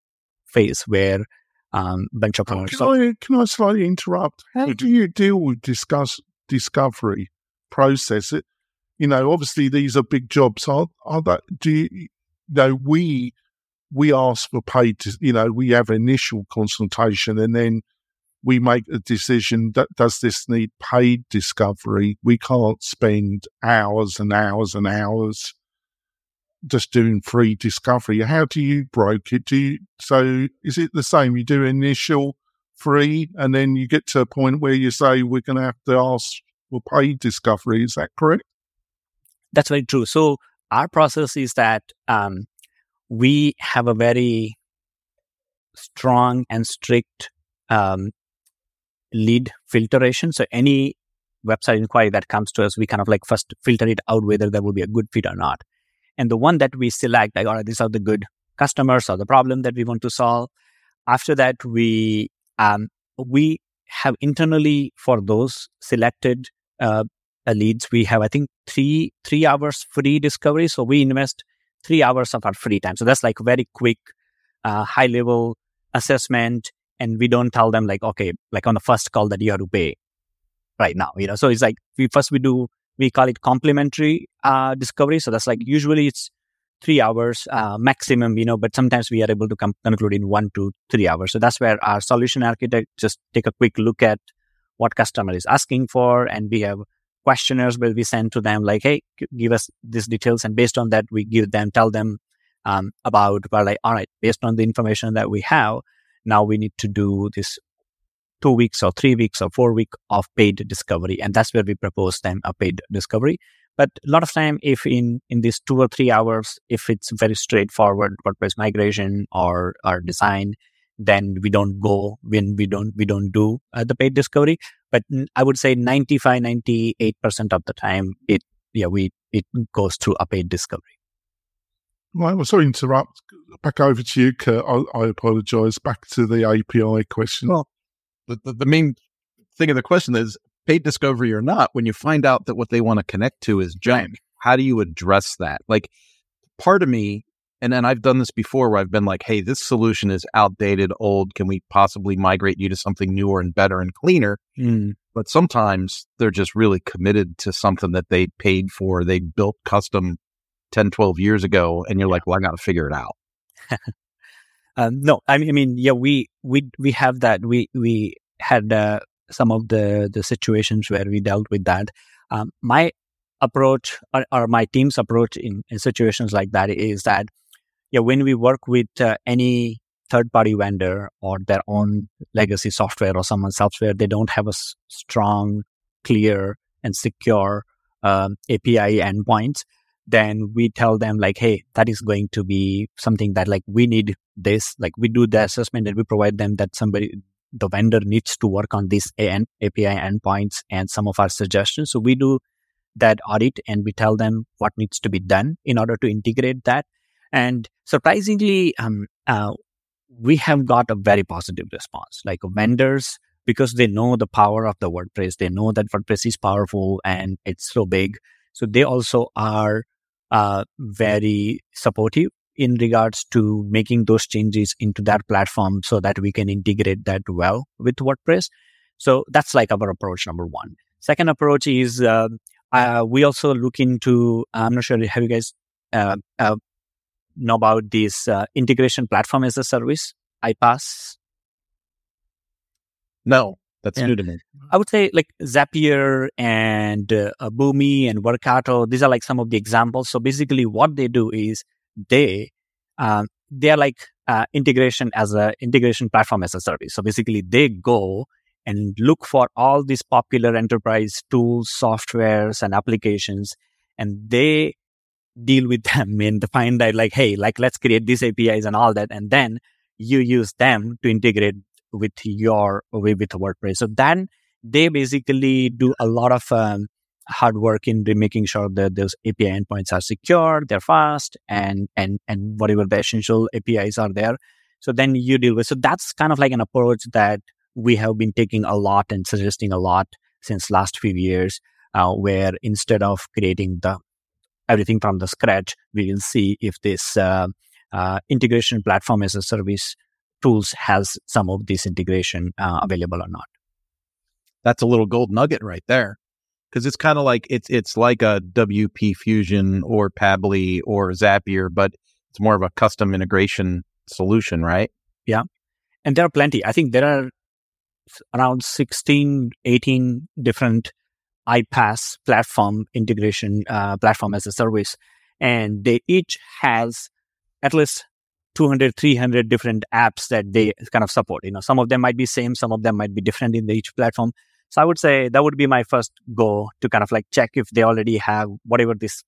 Speaker 3: phase where um, bunch of
Speaker 2: can, I, can I slightly interrupt? How do you deal with discuss discovery process? It, you know, obviously these are big jobs. Are are that do you, you know we we ask for paid? You know, we have initial consultation and then we make a decision that does this need paid discovery? We can't spend hours and hours and hours just doing free discovery. How do you broke it? Do you, so is it the same? You do initial free and then you get to a point where you say we're going to have to ask for paid discovery. Is that correct?
Speaker 3: That's very true. So our process is that um, we have a very strong and strict um, lead filtration. So any website inquiry that comes to us, we kind of like first filter it out whether there will be a good fit or not. And the one that we select, like, all right, these are the good customers or the problem that we want to solve. After that, we um, we have internally for those selected uh, leads, we have I think three three hours free discovery. So we invest three hours of our free time. So that's like very quick, uh, high level assessment, and we don't tell them like okay, like on the first call that you have to pay right now. You know, so it's like we first we do we call it complementary uh, discovery. So that's like usually it's three hours uh, maximum, you know, but sometimes we are able to com- conclude in one to three hours. So that's where our solution architect just take a quick look at what customer is asking for, and we have questionnaires where we send to them like, hey, give us these details, and based on that, we give them tell them um, about well, like, all right, based on the information that we have, now we need to do this two weeks or three weeks or four week of paid discovery. And that's where we propose them a paid discovery. But a lot of time, if in, in these two or three hours, if it's very straightforward WordPress migration or, or design, then we don't go when we don't, we don't do uh, the paid discovery. But I would say 95, 98% of the time, it, yeah, we, it goes through a paid discovery.
Speaker 2: Right, well, sorry to interrupt. Back over to you, Kurt. I, I apologise. Back to the API question.
Speaker 4: Well, the, the, the main thing of the question is paid discovery or not, when you find out that what they want to connect to is junk, how do you address that? Like part of me, and then I've done this before where I've been like, hey, this solution is outdated, old. Can we possibly migrate you to something newer and better and cleaner? Mm. But sometimes they're just really committed to something that they paid for. They built custom 10, 12 years ago. And you're yeah. like, well, I got to figure it out.
Speaker 3: Um, no, I mean, I mean, yeah, we we we have that. We we had uh, some of the the situations where we dealt with that. Um, my approach or, or, my team's approach in, in situations like that is that yeah, when we work with uh, any third party vendor or their own legacy software or someone's software, they don't have a s- strong, clear, and secure um, API endpoints then we tell them like, hey, that is going to be something that like we need this. Like we do the assessment and we provide them that somebody, the vendor needs to work on these API endpoints and some of our suggestions. So we do that audit and we tell them what needs to be done in order to integrate that. And surprisingly, um, uh, we have got a very positive response. Like vendors, because they know the power of the WordPress, they know that WordPress is powerful and it's so big. So they also are uh, very supportive in regards to making those changes into that platform so that we can integrate that well with WordPress. So that's like our approach number one. Second approach is uh, uh, we also look into. I'm not sure have you guys uh, uh know about this uh, integration platform as a service iPaaS.
Speaker 4: No, that's yeah. new to me.
Speaker 3: I would say like Zapier and uh, Boomi and Workato. These are like some of the examples. So basically, what they do is they uh, they are like uh, integration as a integration platform as a service. So basically, they go and look for all these popular enterprise tools, softwares, and applications, and they deal with them and find out like, hey, like let's create these APIs and all that, and then you use them to integrate with your with WordPress. So then they basically do a lot of um, hard work in making sure that those API endpoints are secure, they're fast, and and and whatever the essential APIs are there. So then you deal with. So that's kind of like an approach that we have been taking a lot and suggesting a lot since last few years, uh, where instead of creating the everything from the scratch, we will see if this uh, uh, integration platform as a service tools has some of this integration uh, available or not.
Speaker 4: That's a little gold nugget right there. Because it's kind of like it's it's like a WP Fusion or Pabbly or Zapier, but it's more of a custom integration solution, right?
Speaker 3: Yeah. And there are plenty. I think there are around 16, 18 different iPaaS platform integration uh, platform as a service. And they each has at least 200, 300 different apps that they kind of support. You know, some of them might be same, some of them might be different in each platform. So I would say that would be my first go to kind of like check if they already have whatever this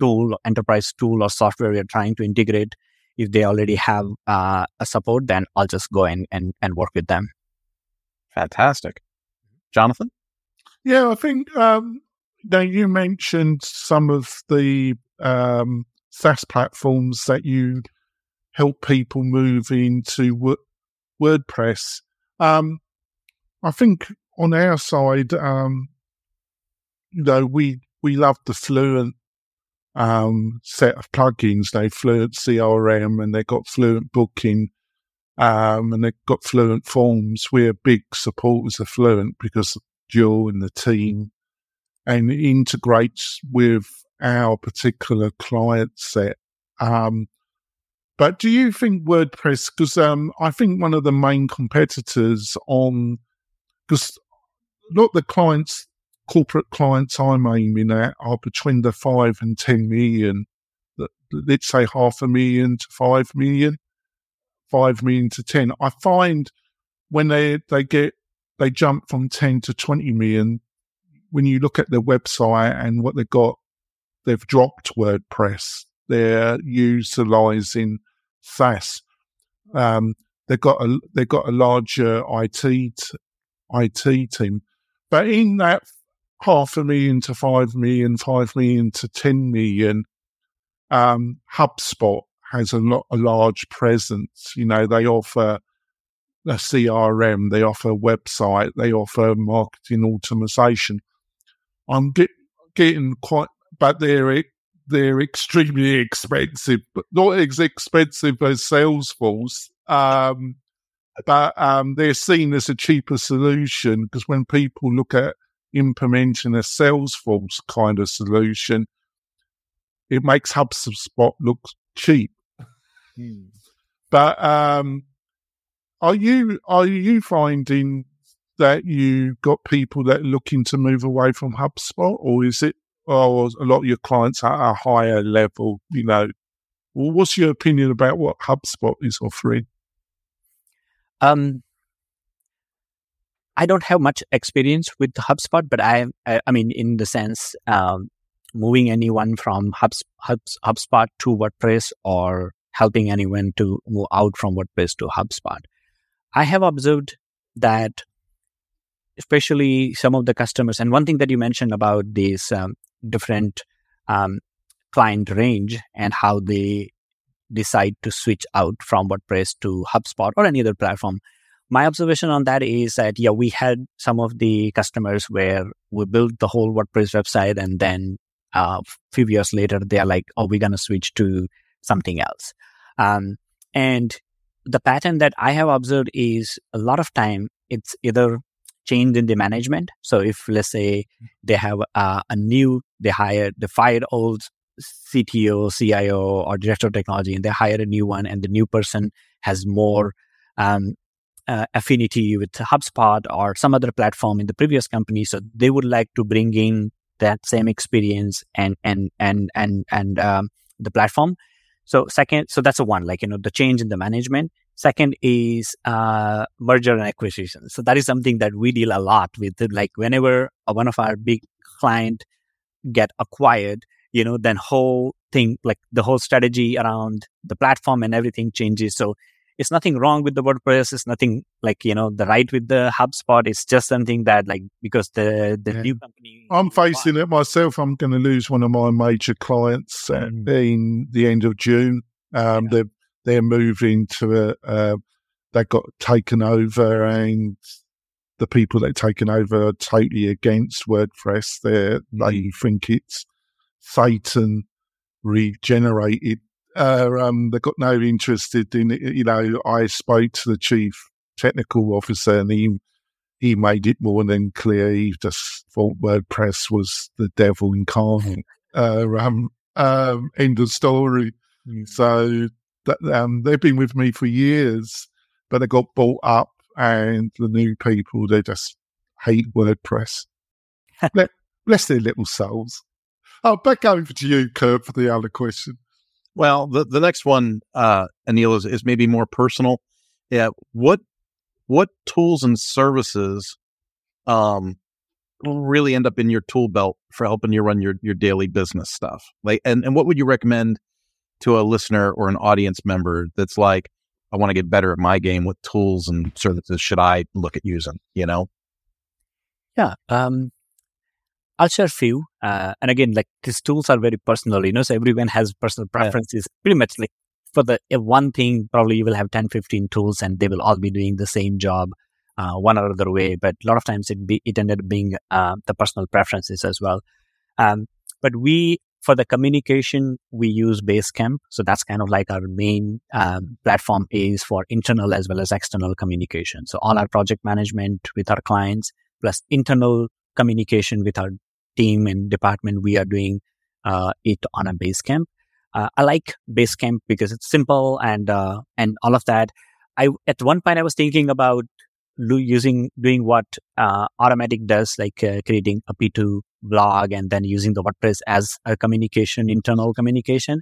Speaker 3: tool, enterprise tool or software you're trying to integrate. If they already have uh, a support, then I'll just go in and, and work with them.
Speaker 4: Fantastic. Jonathan?
Speaker 2: Yeah, I think um, now you mentioned some of the um, SaaS platforms that you help people move into WordPress. Um, I think on our side, um, you know, we we love the Fluent um, set of plugins. They Fluent CRM and they got Fluent Booking um, and they've got Fluent Forms. We're big supporters of Fluent because Jewel and the team and integrates with our particular client set. Um, but do you think WordPress, because um, I think one of the main competitors on, because not the clients, corporate clients I'm aiming at are between the five and 10 million, let's say half a million to five million, five million to 10. I find when they, they get, they jump from 10 to 20 million, when you look at their website and what they've got, they've dropped WordPress. They're utilizing SaaS. Um, they've got a they've got a larger IT t- IT team, but in that half a million to five million, five million to ten million, um, HubSpot has a lot a large presence. You know, they offer a CRM, they offer a website, they offer marketing automation. I'm get, getting quite, but they're they're extremely expensive, but not as expensive as Salesforce. Um, but um, they're seen as a cheaper solution because when people look at implementing a Salesforce kind of solution, it makes HubSpot look cheap. Hmm. But um, are you are you finding that you got people that are looking to move away from HubSpot, or is it or a lot of your clients at a higher level, you know. Well, what's your opinion about what HubSpot is offering?
Speaker 3: Um, I don't have much experience with HubSpot, but I, I, I mean, in the sense, um, moving anyone from Hubs, Hubs, HubSpot to WordPress or helping anyone to move out from WordPress to HubSpot. I have observed that especially some of the customers, and one thing that you mentioned about these um, different um, client range and how they decide to switch out from WordPress to HubSpot or any other platform. My observation on that is that, yeah, we had some of the customers where we built the whole WordPress website and then a uh, few years later, they're like, oh, we're going to switch to something else. Um, and the pattern that I have observed is a lot of time it's either change in the management. So if let's say they have uh, a new, they hire, they fired old CTO, CIO, or director of technology, and they hire a new one, and the new person has more um, uh, affinity with HubSpot or some other platform in the previous company, so they would like to bring in that same experience and and and and and um, the platform. So second, so that's a one, like you know, the change in the management. Second is uh, merger and acquisition. So that is something that we deal a lot with. Like whenever one of our big client get acquired, you know, then whole thing, like the whole strategy around the platform and everything changes. So it's nothing wrong with the WordPress. It's nothing like, you know, the right with the HubSpot. It's just something that like, because the, the yeah. new company.
Speaker 2: I'm facing it myself. I'm going to lose one of my major clients mm. in the end of June. Um, yeah. They're they're moving to a, uh, they got taken over and the people that taken over are totally against WordPress. They they think it's Satan regenerated. Uh, um, they got no interest in it. You know, I spoke to the chief technical officer and he he made it more than clear. He just thought WordPress was the devil incarnate. Uh, um, um, end of story. Mm. So that, um, they've been with me for years, but they got bought up, and the new people they just hate WordPress. bless their little souls. Oh, back over to you, Kurt, for the other question.
Speaker 4: Well, the, the next one, uh, Anil, is, is maybe more personal. Yeah. What what tools and services um, really end up in your tool belt for helping you run your, your daily business stuff? Like, and, and what would you recommend to a listener or an audience member that's like, I want to get better at my game. What tools and services should I look at using? You know?
Speaker 3: Yeah. Um, I'll share a few. Uh, and again, like these tools are very personal, you know, so everyone has personal preferences. Yeah. Pretty much like for the one thing, probably you will have 10, 15 tools and they will all be doing the same job, uh, one or other way. But a lot of times it, be, it ended up being uh, the personal preferences as well. Um, but we, for the communication, we use Basecamp. So that's kind of like our main um, platform is for internal as well as external communication. So all our project management with our clients plus internal communication with our team and department, we are doing uh, it on a Basecamp. Uh, I like Basecamp because it's simple and uh, and all of that. I at one point I was thinking about using doing what uh, Automattic does, like uh, creating a P2 blog and then using the WordPress as a communication, internal communication.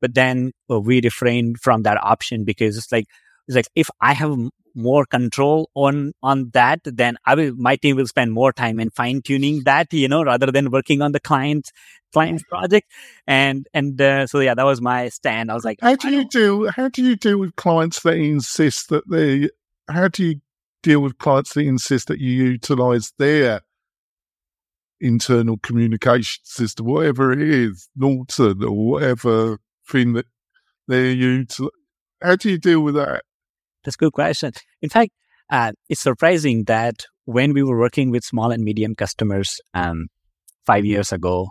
Speaker 3: But then uh, we refrained from that option because it's like it's like if I have more control on on that, then I will my team will spend more time in fine tuning that, you know, rather than working on the client client's project. And and uh, so yeah, that was my stand. I was like,
Speaker 2: how do you do how do you deal with clients that insist that they how do you deal with clients that insist that you utilize their internal communication system, whatever it is, Norton or whatever thing that they're how do you deal with that?
Speaker 3: That's a good question. In fact, uh, it's surprising that when we were working with small and medium customers um, five years ago,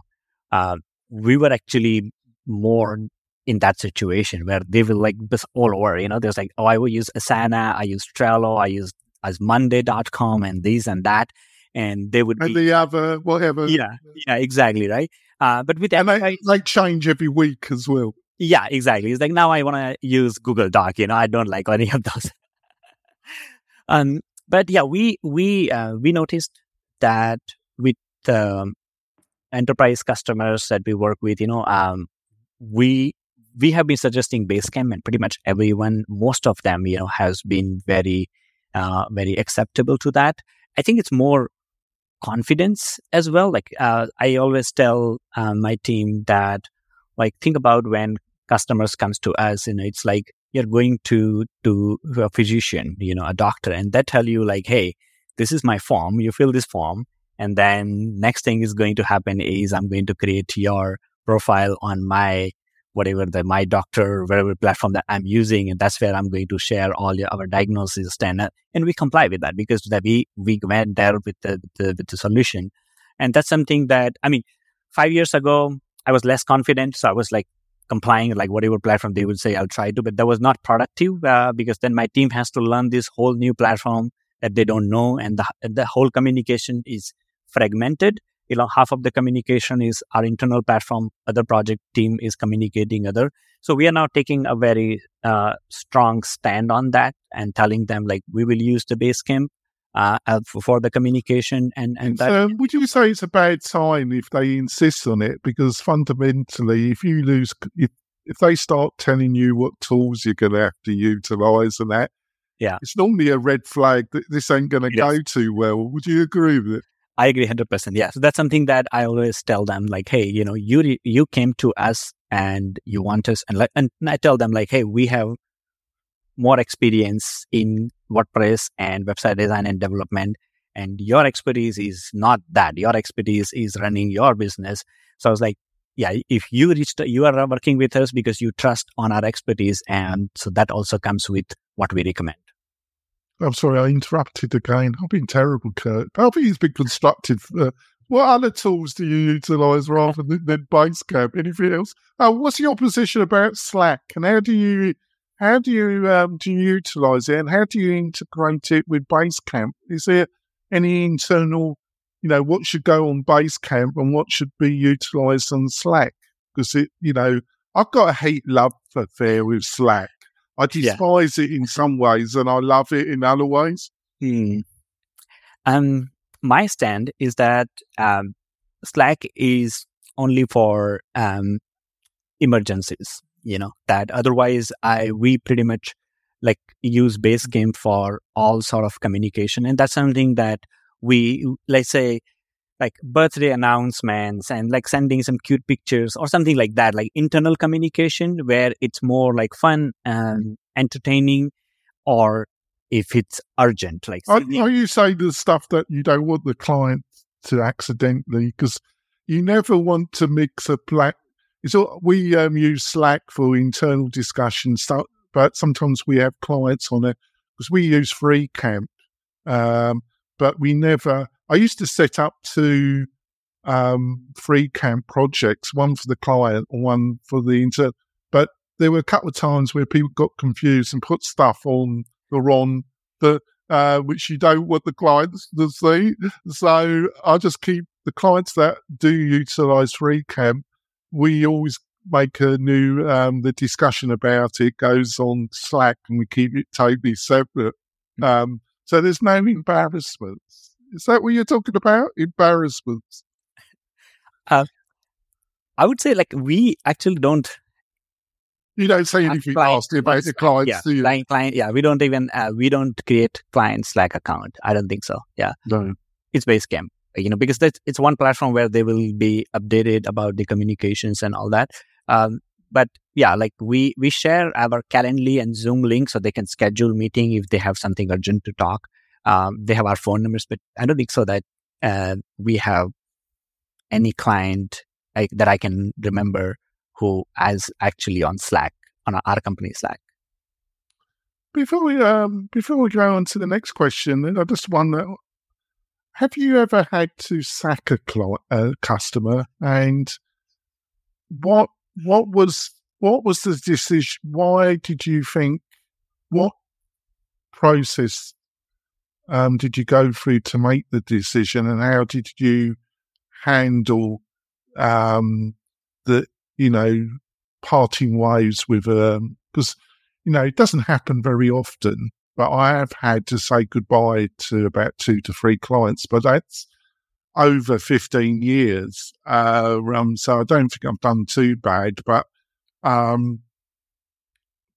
Speaker 3: uh, we were actually more in that situation where they will like all over. You know, there's like, oh, I will use Asana, I use Trello, I use as Monday.com and this and that. And they would
Speaker 2: and be, the other whatever.
Speaker 3: Yeah, yeah, exactly, right. Uh, but with
Speaker 2: and they, they change every week as well.
Speaker 3: Yeah, exactly. It's like now I want to use Google Doc. You know, I don't like any of those. um, but yeah, we we uh, we noticed that with um, enterprise customers that we work with, you know, um, we we have been suggesting Basecamp, and pretty much everyone, most of them, you know, has been very uh, very acceptable to that. I think it's more confidence as well. Like uh, I always tell uh, my team that, like, think about when customers comes to us you know it's like you're going to to a physician you know a doctor and they tell you like hey this is my form you fill this form and then next thing is going to happen is i'm going to create your profile on my whatever the my doctor whatever platform that i'm using and that's where i'm going to share all your our diagnosis and and we comply with that because that we we went there with the, the with the solution. And that's something that i mean five years ago i was less confident so i was like complying like whatever platform they would say i'll try to but that was not productive uh, because then my team has to learn this whole new platform that they don't know and the, the whole communication is fragmented you know half of the communication is our internal platform other project team is communicating other. So we are now taking a very uh, strong stand on that and telling them like we will use the Basecamp uh, for the communication and and that,
Speaker 2: um, would you say it's a bad sign if they insist on it? Because fundamentally if you lose if, if they start telling you what tools you're going to have to utilize and that
Speaker 3: yeah.
Speaker 2: it's normally a red flag that this ain't going to go too well. Would you agree with it
Speaker 3: I agree 100%. Yeah. So that's something that I always tell them like, hey, you know, you you came to us and you want us and like and I tell them like, hey, we have more experience in WordPress and website design and development. And your expertise is not that. Your expertise is running your business. So I was like, yeah, if you reached, you are working with us because you trust on our expertise. And so that also comes with what we recommend.
Speaker 2: I'm sorry, I interrupted again. I've been terrible, Kurt. He's been constructive. Uh, what other tools do you utilize rather than, than Basecamp? Anything else? Uh, what's your position about Slack, and how do you how do you um, do you utilize it, and how do you integrate it with Basecamp? Is there any internal, you know, what should go on Basecamp and what should be utilized on Slack? Because it, you know, I've got a hate love affair with Slack. I despise yeah. it in some ways, and I love it in other ways.
Speaker 3: Hmm. Um, my stand is that um, Slack is only for um, emergencies you know that otherwise i we pretty much like use basecamp for all sort of communication and that's something that we let's say like birthday announcements and like sending some cute pictures or something like that like internal communication where it's more like fun and entertaining or if it's urgent like
Speaker 2: are, are you saying the stuff that you don't want the client to accidentally because you never want to mix a black it's all, we um, use Slack for internal discussions, but sometimes we have clients on it because we use FreeCamp, um, but we never. I used to set up two um, FreeCamp projects, one for the client and one for the intern. But there were a couple of times where people got confused and put stuff on the wrong the uh, which you don't want the clients to see. So I just keep the clients that do utilize FreeCamp we always make a new um, the discussion about it goes on Slack and we keep it totally separate. Hmm. Um, so there's no embarrassments. Is that what you're talking about? Embarrassments?
Speaker 3: Uh, I would say like we actually don't.
Speaker 2: You don't say anything nasty about your clients,
Speaker 3: yeah,
Speaker 2: do you?
Speaker 3: Client, client, yeah, we don't even uh, we don't create client Slack account. I don't think so. Yeah,
Speaker 2: no,
Speaker 3: it's Basecamp you know because that's it's one platform where they will be updated about the communications and all that um, but yeah like we we share our calendly and zoom link so they can schedule meeting if they have something urgent to talk um, they have our phone numbers but i don't think so that uh, we have any client I, that i can remember who is actually on slack on our company slack
Speaker 2: before we um, before we go on to the next question, I just wonder have you ever had to sack a, cl- a customer, and what what was what was the decision? Why did you think? What process um, did you go through to make the decision, and how did you handle um, the you know parting ways with um because you know it doesn't happen very often but I have had to say goodbye to about two to three clients, but that's over 15 years. Uh, um, so I don't think I've done too bad, but, um,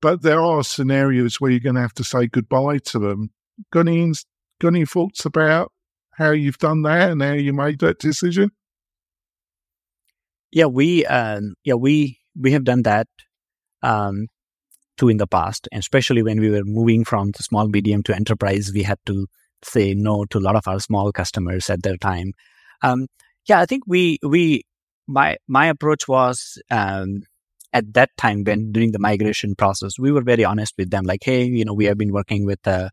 Speaker 2: but there are scenarios where you're going to have to say goodbye to them. Got any, got any thoughts about how you've done that and how you made that decision?
Speaker 3: Yeah, we, um, yeah, we, we have done that. Um, to in the past, and especially when we were moving from the small medium to enterprise, we had to say no to a lot of our small customers at that time. Um, yeah, I think we we my my approach was um, at that time when during the migration process, we were very honest with them, like, hey, you know, we have been working with uh,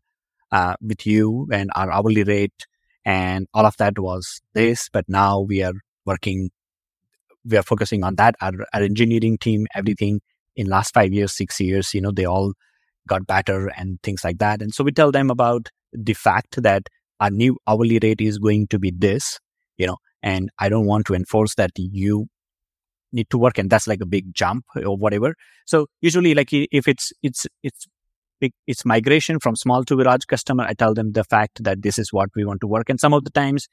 Speaker 3: uh, with you and our hourly rate, and all of that was this, but now we are working, we are focusing on that. Our, our engineering team, everything in last five years, six years, you know, they all got better and things like that. And so we tell them about the fact that our new hourly rate is going to be this, you know, and I don't want to enforce that you need to work and that's like a big jump or whatever. So usually like if it's, it's, it's, it's migration from small to large customer. I tell them the fact that this is what we want to work. And some of the times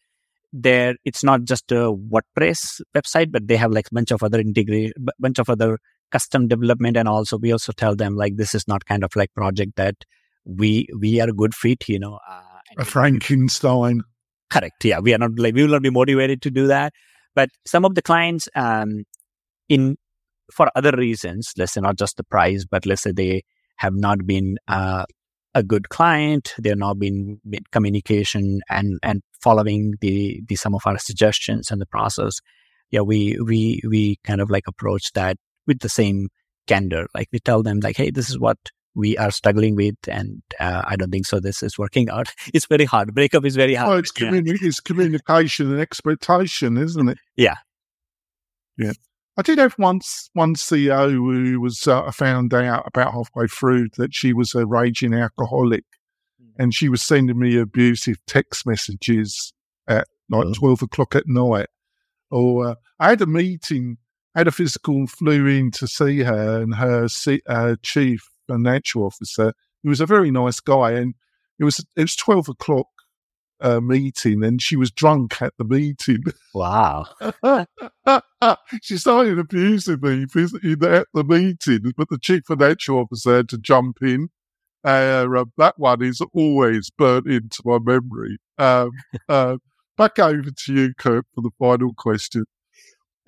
Speaker 3: there, it's not just a WordPress website, but they have like a bunch of other integrate, bunch of other custom development and also we also tell them like this is not kind of like project that we we are a good fit you know uh,
Speaker 2: a frankenstein
Speaker 3: correct yeah we are not like we will not be motivated to do that but some of the clients um in for other reasons let's say not just the price but let's say they have not been uh, a good client they're not been, been communication and and following the the some of our suggestions and the process yeah we we we kind of like approach that with the same candor. Like we tell them like, hey, this is what we are struggling with, and uh, I don't think so. This is working out. It's very hard. Breakup is very hard.
Speaker 2: Oh, it's,
Speaker 3: Yeah.
Speaker 2: it's communication and expectation, isn't it?
Speaker 3: Yeah.
Speaker 2: Yeah. I did have once one CEO who was uh, I found out about halfway through that she was a raging alcoholic, and she was sending me abusive text messages at like
Speaker 3: Oh.
Speaker 2: twelve o'clock at night. Or uh, I had a meeting, had a physical, flew in to see her and her C- uh, chief financial officer, who was a very nice guy, and it was it was twelve o'clock uh, meeting, and she was drunk at the meeting.
Speaker 3: Wow.
Speaker 2: she started abusing me at the meeting, but the chief financial officer had to jump in. Uh, uh, that one is always burnt into my memory. Um, uh, back over to you, Kurt, for the final question.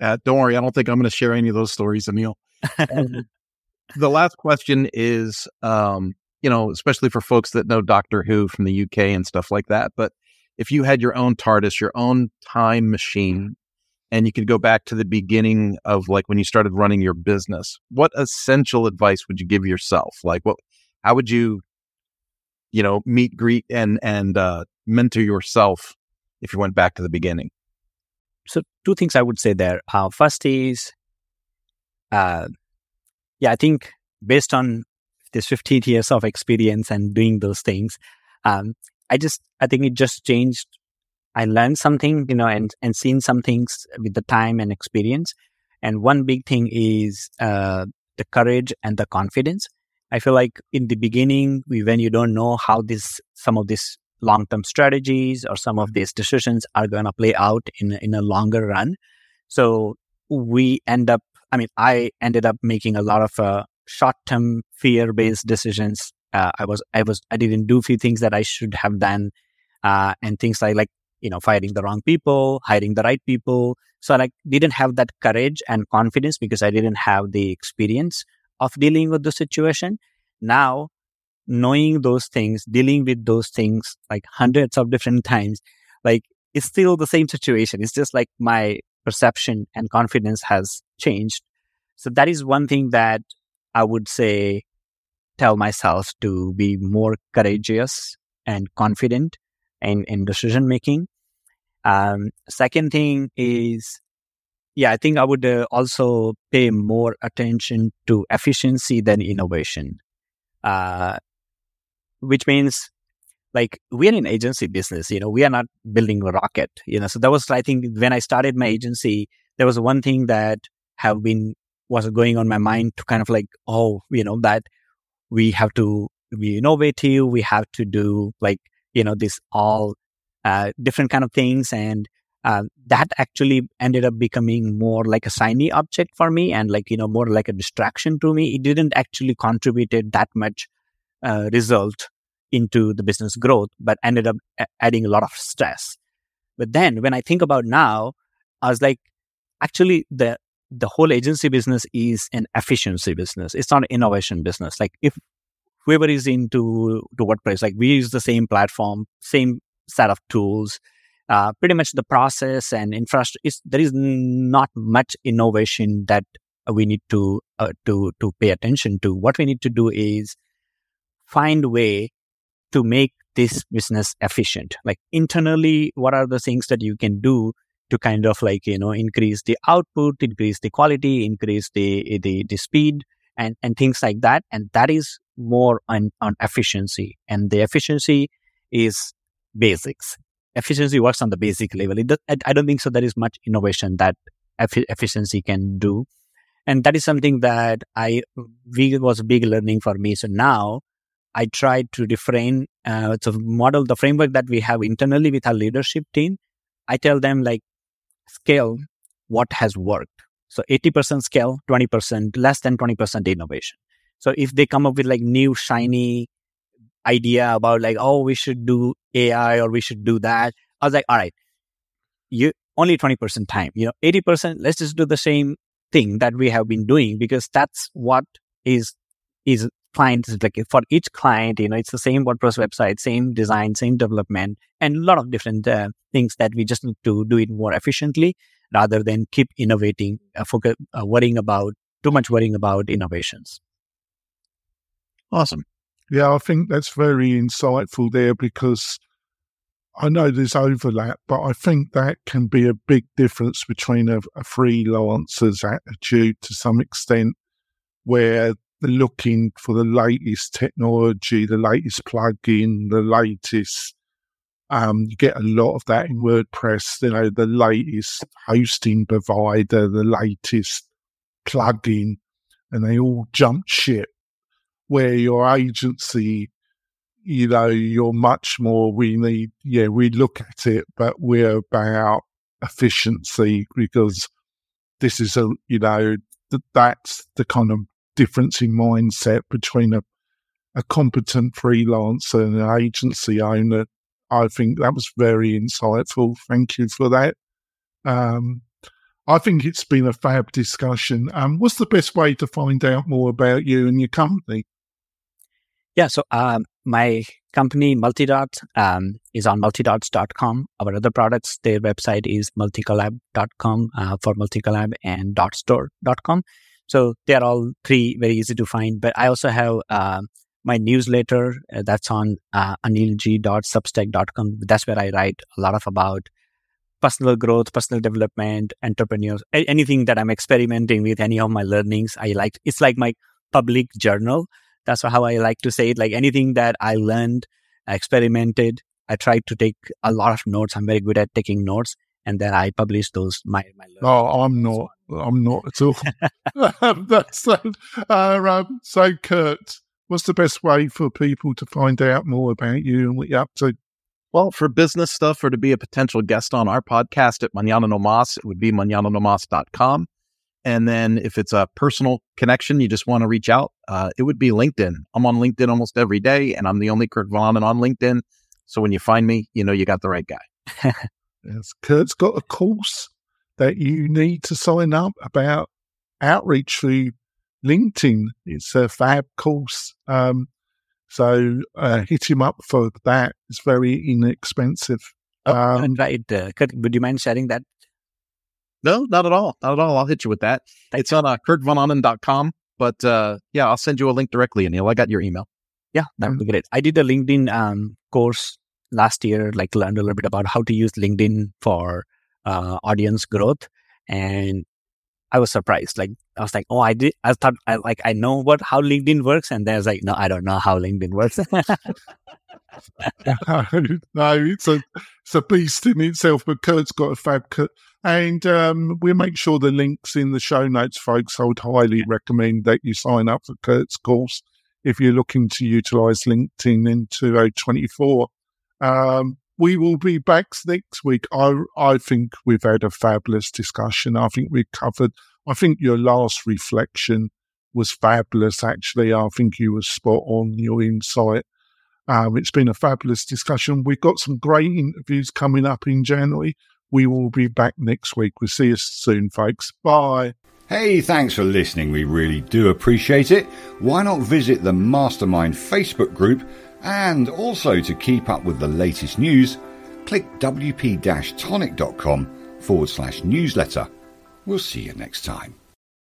Speaker 4: Uh, don't worry, I don't think I'm going to share any of those stories, Anil. Um, the last question is, um, you know, especially for folks that know Doctor Who from the UK and stuff like that. But if you had your own TARDIS, your own time machine, and you could go back to the beginning of like when you started running your business, what essential advice would you give yourself? Like, what, how would you, you know, meet, greet, and and uh, mentor yourself if you went back to the beginning?
Speaker 3: so two things I would say there. Uh, first is, uh, yeah, I think based on this 15 years of experience and doing those things, um, I just, I think it just changed. I learned something, you know, and, and seen some things with the time and experience. And one big thing is, uh, the courage and the confidence. I feel like in the beginning, when you don't know how this, some of these long-term strategies or some of these decisions are going to play out in, in a longer run. So we end up, I mean, I ended up making a lot of uh, short-term fear-based decisions. Uh, I was, I was, I didn't do few things that I should have done, uh, and things like, like, you know, firing the wrong people, hiring the right people. So I like didn't have that courage and confidence because I didn't have the experience of dealing with the situation. Now, knowing those things, dealing with those things like hundreds of different times, like it's still the same situation. It's just like my perception and confidence has changed. So that is one thing that I would say tell myself to be more courageous and confident in, in decision making. Um, second thing is, yeah, I think I would uh, also pay more attention to efficiency than innovation. Uh, which means like we're in agency business, you know, we are not building a rocket, you know. So that was, I think, when I started my agency, there was one thing that have been was going on my mind to kind of like, oh, you know, that we have to be innovative, we have to do like, you know, this all uh, different kind of things, and uh, that actually ended up becoming more like a shiny object for me, and like you know, more like a distraction to me. It didn't actually contributed that much uh, result into the business growth, but ended up adding a lot of stress. But then when I think about now, I was like, actually, the the whole agency business is an efficiency business. It's not an innovation business. Like if whoever is into to WordPress, like we use the same platform, same set of tools, uh, pretty much the process and infrastructure. There is not much innovation that we need to uh, to to pay attention to. What we need to do is find way to make this business efficient. Like internally, what are the things that you can do to kind of like, you know, increase the output, increase the quality, increase the, the, the speed and, and things like that. And that is more on, on efficiency. And the efficiency is basics. Efficiency works on the basic level. Does, I, don't think so. There is much innovation that effi- efficiency can do. And that is something that I, we was a big learning for me. So now I try to refrain, uh, to model the framework that we have internally with our leadership team. I tell them like scale what has worked. So 80% scale, 20%, less than 20% innovation. So if they come up with like new shiny idea about like, oh, we should do AI or we should do that. I was like, all right, you only 20% time, you know, 80%, let's just do the same thing that we have been doing because that's what is, is clients like for each client you know it's the same wordpress website same design same development and a lot of different uh, things that we just need to do it more efficiently rather than keep innovating uh, focus, uh, worrying about too much worrying about innovations
Speaker 4: Awesome.
Speaker 2: Yeah, I think that's very insightful there because I know there's overlap, but I think that can be a big difference between a, a freelancer's attitude to some extent, where looking for the latest technology, the latest plugin, the latest. Um, you get a lot of that in WordPress, you know, the latest hosting provider, the latest plugin, and they all jump ship. Where your agency you know, you're much more, we need, yeah, we look at it, but we're about efficiency because this is a, you know, th- that's the kind of difference in mindset between a, a competent freelancer and an agency owner. I think that was very insightful. Thank you for that. Um, I think it's been a fab discussion. Um, what's the best way to find out more about you and your company?
Speaker 3: Yeah, so um, my company multidot um, is on multidots.com our other products their website is multicollab.com uh, for multicollab and dotstore.com so they are all three very easy to find but i also have uh, my newsletter uh, that's on uh, anilg.substack.com that's where i write a lot of about personal growth personal development entrepreneurs anything that i'm experimenting with any of my learnings i like it's like my public journal that's how I like to say it. Like anything that I learned, I experimented, I tried to take a lot of notes. I'm very good at taking notes, and then I publish those. My, my
Speaker 2: oh, I'm not. I'm not at all. That's uh, um, so. Kurt, what's the best way for people to find out more about you and what you're up to?
Speaker 4: Well, for business stuff or to be a potential guest on our podcast at Manana No Mas, it would be manananomas.com. And then if it's a personal connection, you just want to reach out, uh, it would be LinkedIn. I'm on LinkedIn almost every day, and I'm the only Kurt Von on LinkedIn. So when you find me, you know you got the right guy.
Speaker 2: yes, Kurt's got a course that you need to sign up about outreach through LinkedIn. It's a fab course. Um, so uh, hit him up for that. It's very inexpensive.
Speaker 3: Oh, um, right. Uh, Kurt, would you mind sharing that
Speaker 4: no, not at all. Not at all. I'll hit you with that. It's on uh, kurtvonahnen.com. But uh, yeah, I'll send you a link directly, Anil. I got your email.
Speaker 3: Yeah, that would be great. I did a LinkedIn um, course last year, like learned a little bit about how to use LinkedIn for uh, audience growth. And I was surprised. Like I was like, oh, I did. I thought I like I know what how LinkedIn works, and there's like, no, I don't know how LinkedIn works.
Speaker 2: no, it's a it's a beast in itself. But Kurt's got a fab cut, and um, we'll make sure the links in the show notes, folks. I would highly recommend that you sign up for Kurt's course if you're looking to utilize LinkedIn in 2024. Um, we will be back next week. I I think we've had a fabulous discussion. I think we covered. I think your last reflection was fabulous. Actually, I think you were spot on your insight. Um, it's been a fabulous discussion. We've got some great interviews coming up in January. We will be back next week. We'll see you soon, folks. Bye.
Speaker 1: Hey, thanks for listening. We really do appreciate it. Why not visit the Mastermind Facebook group? And also to keep up with the latest news, click wp-tonic.com forward slash newsletter. We'll see you next time.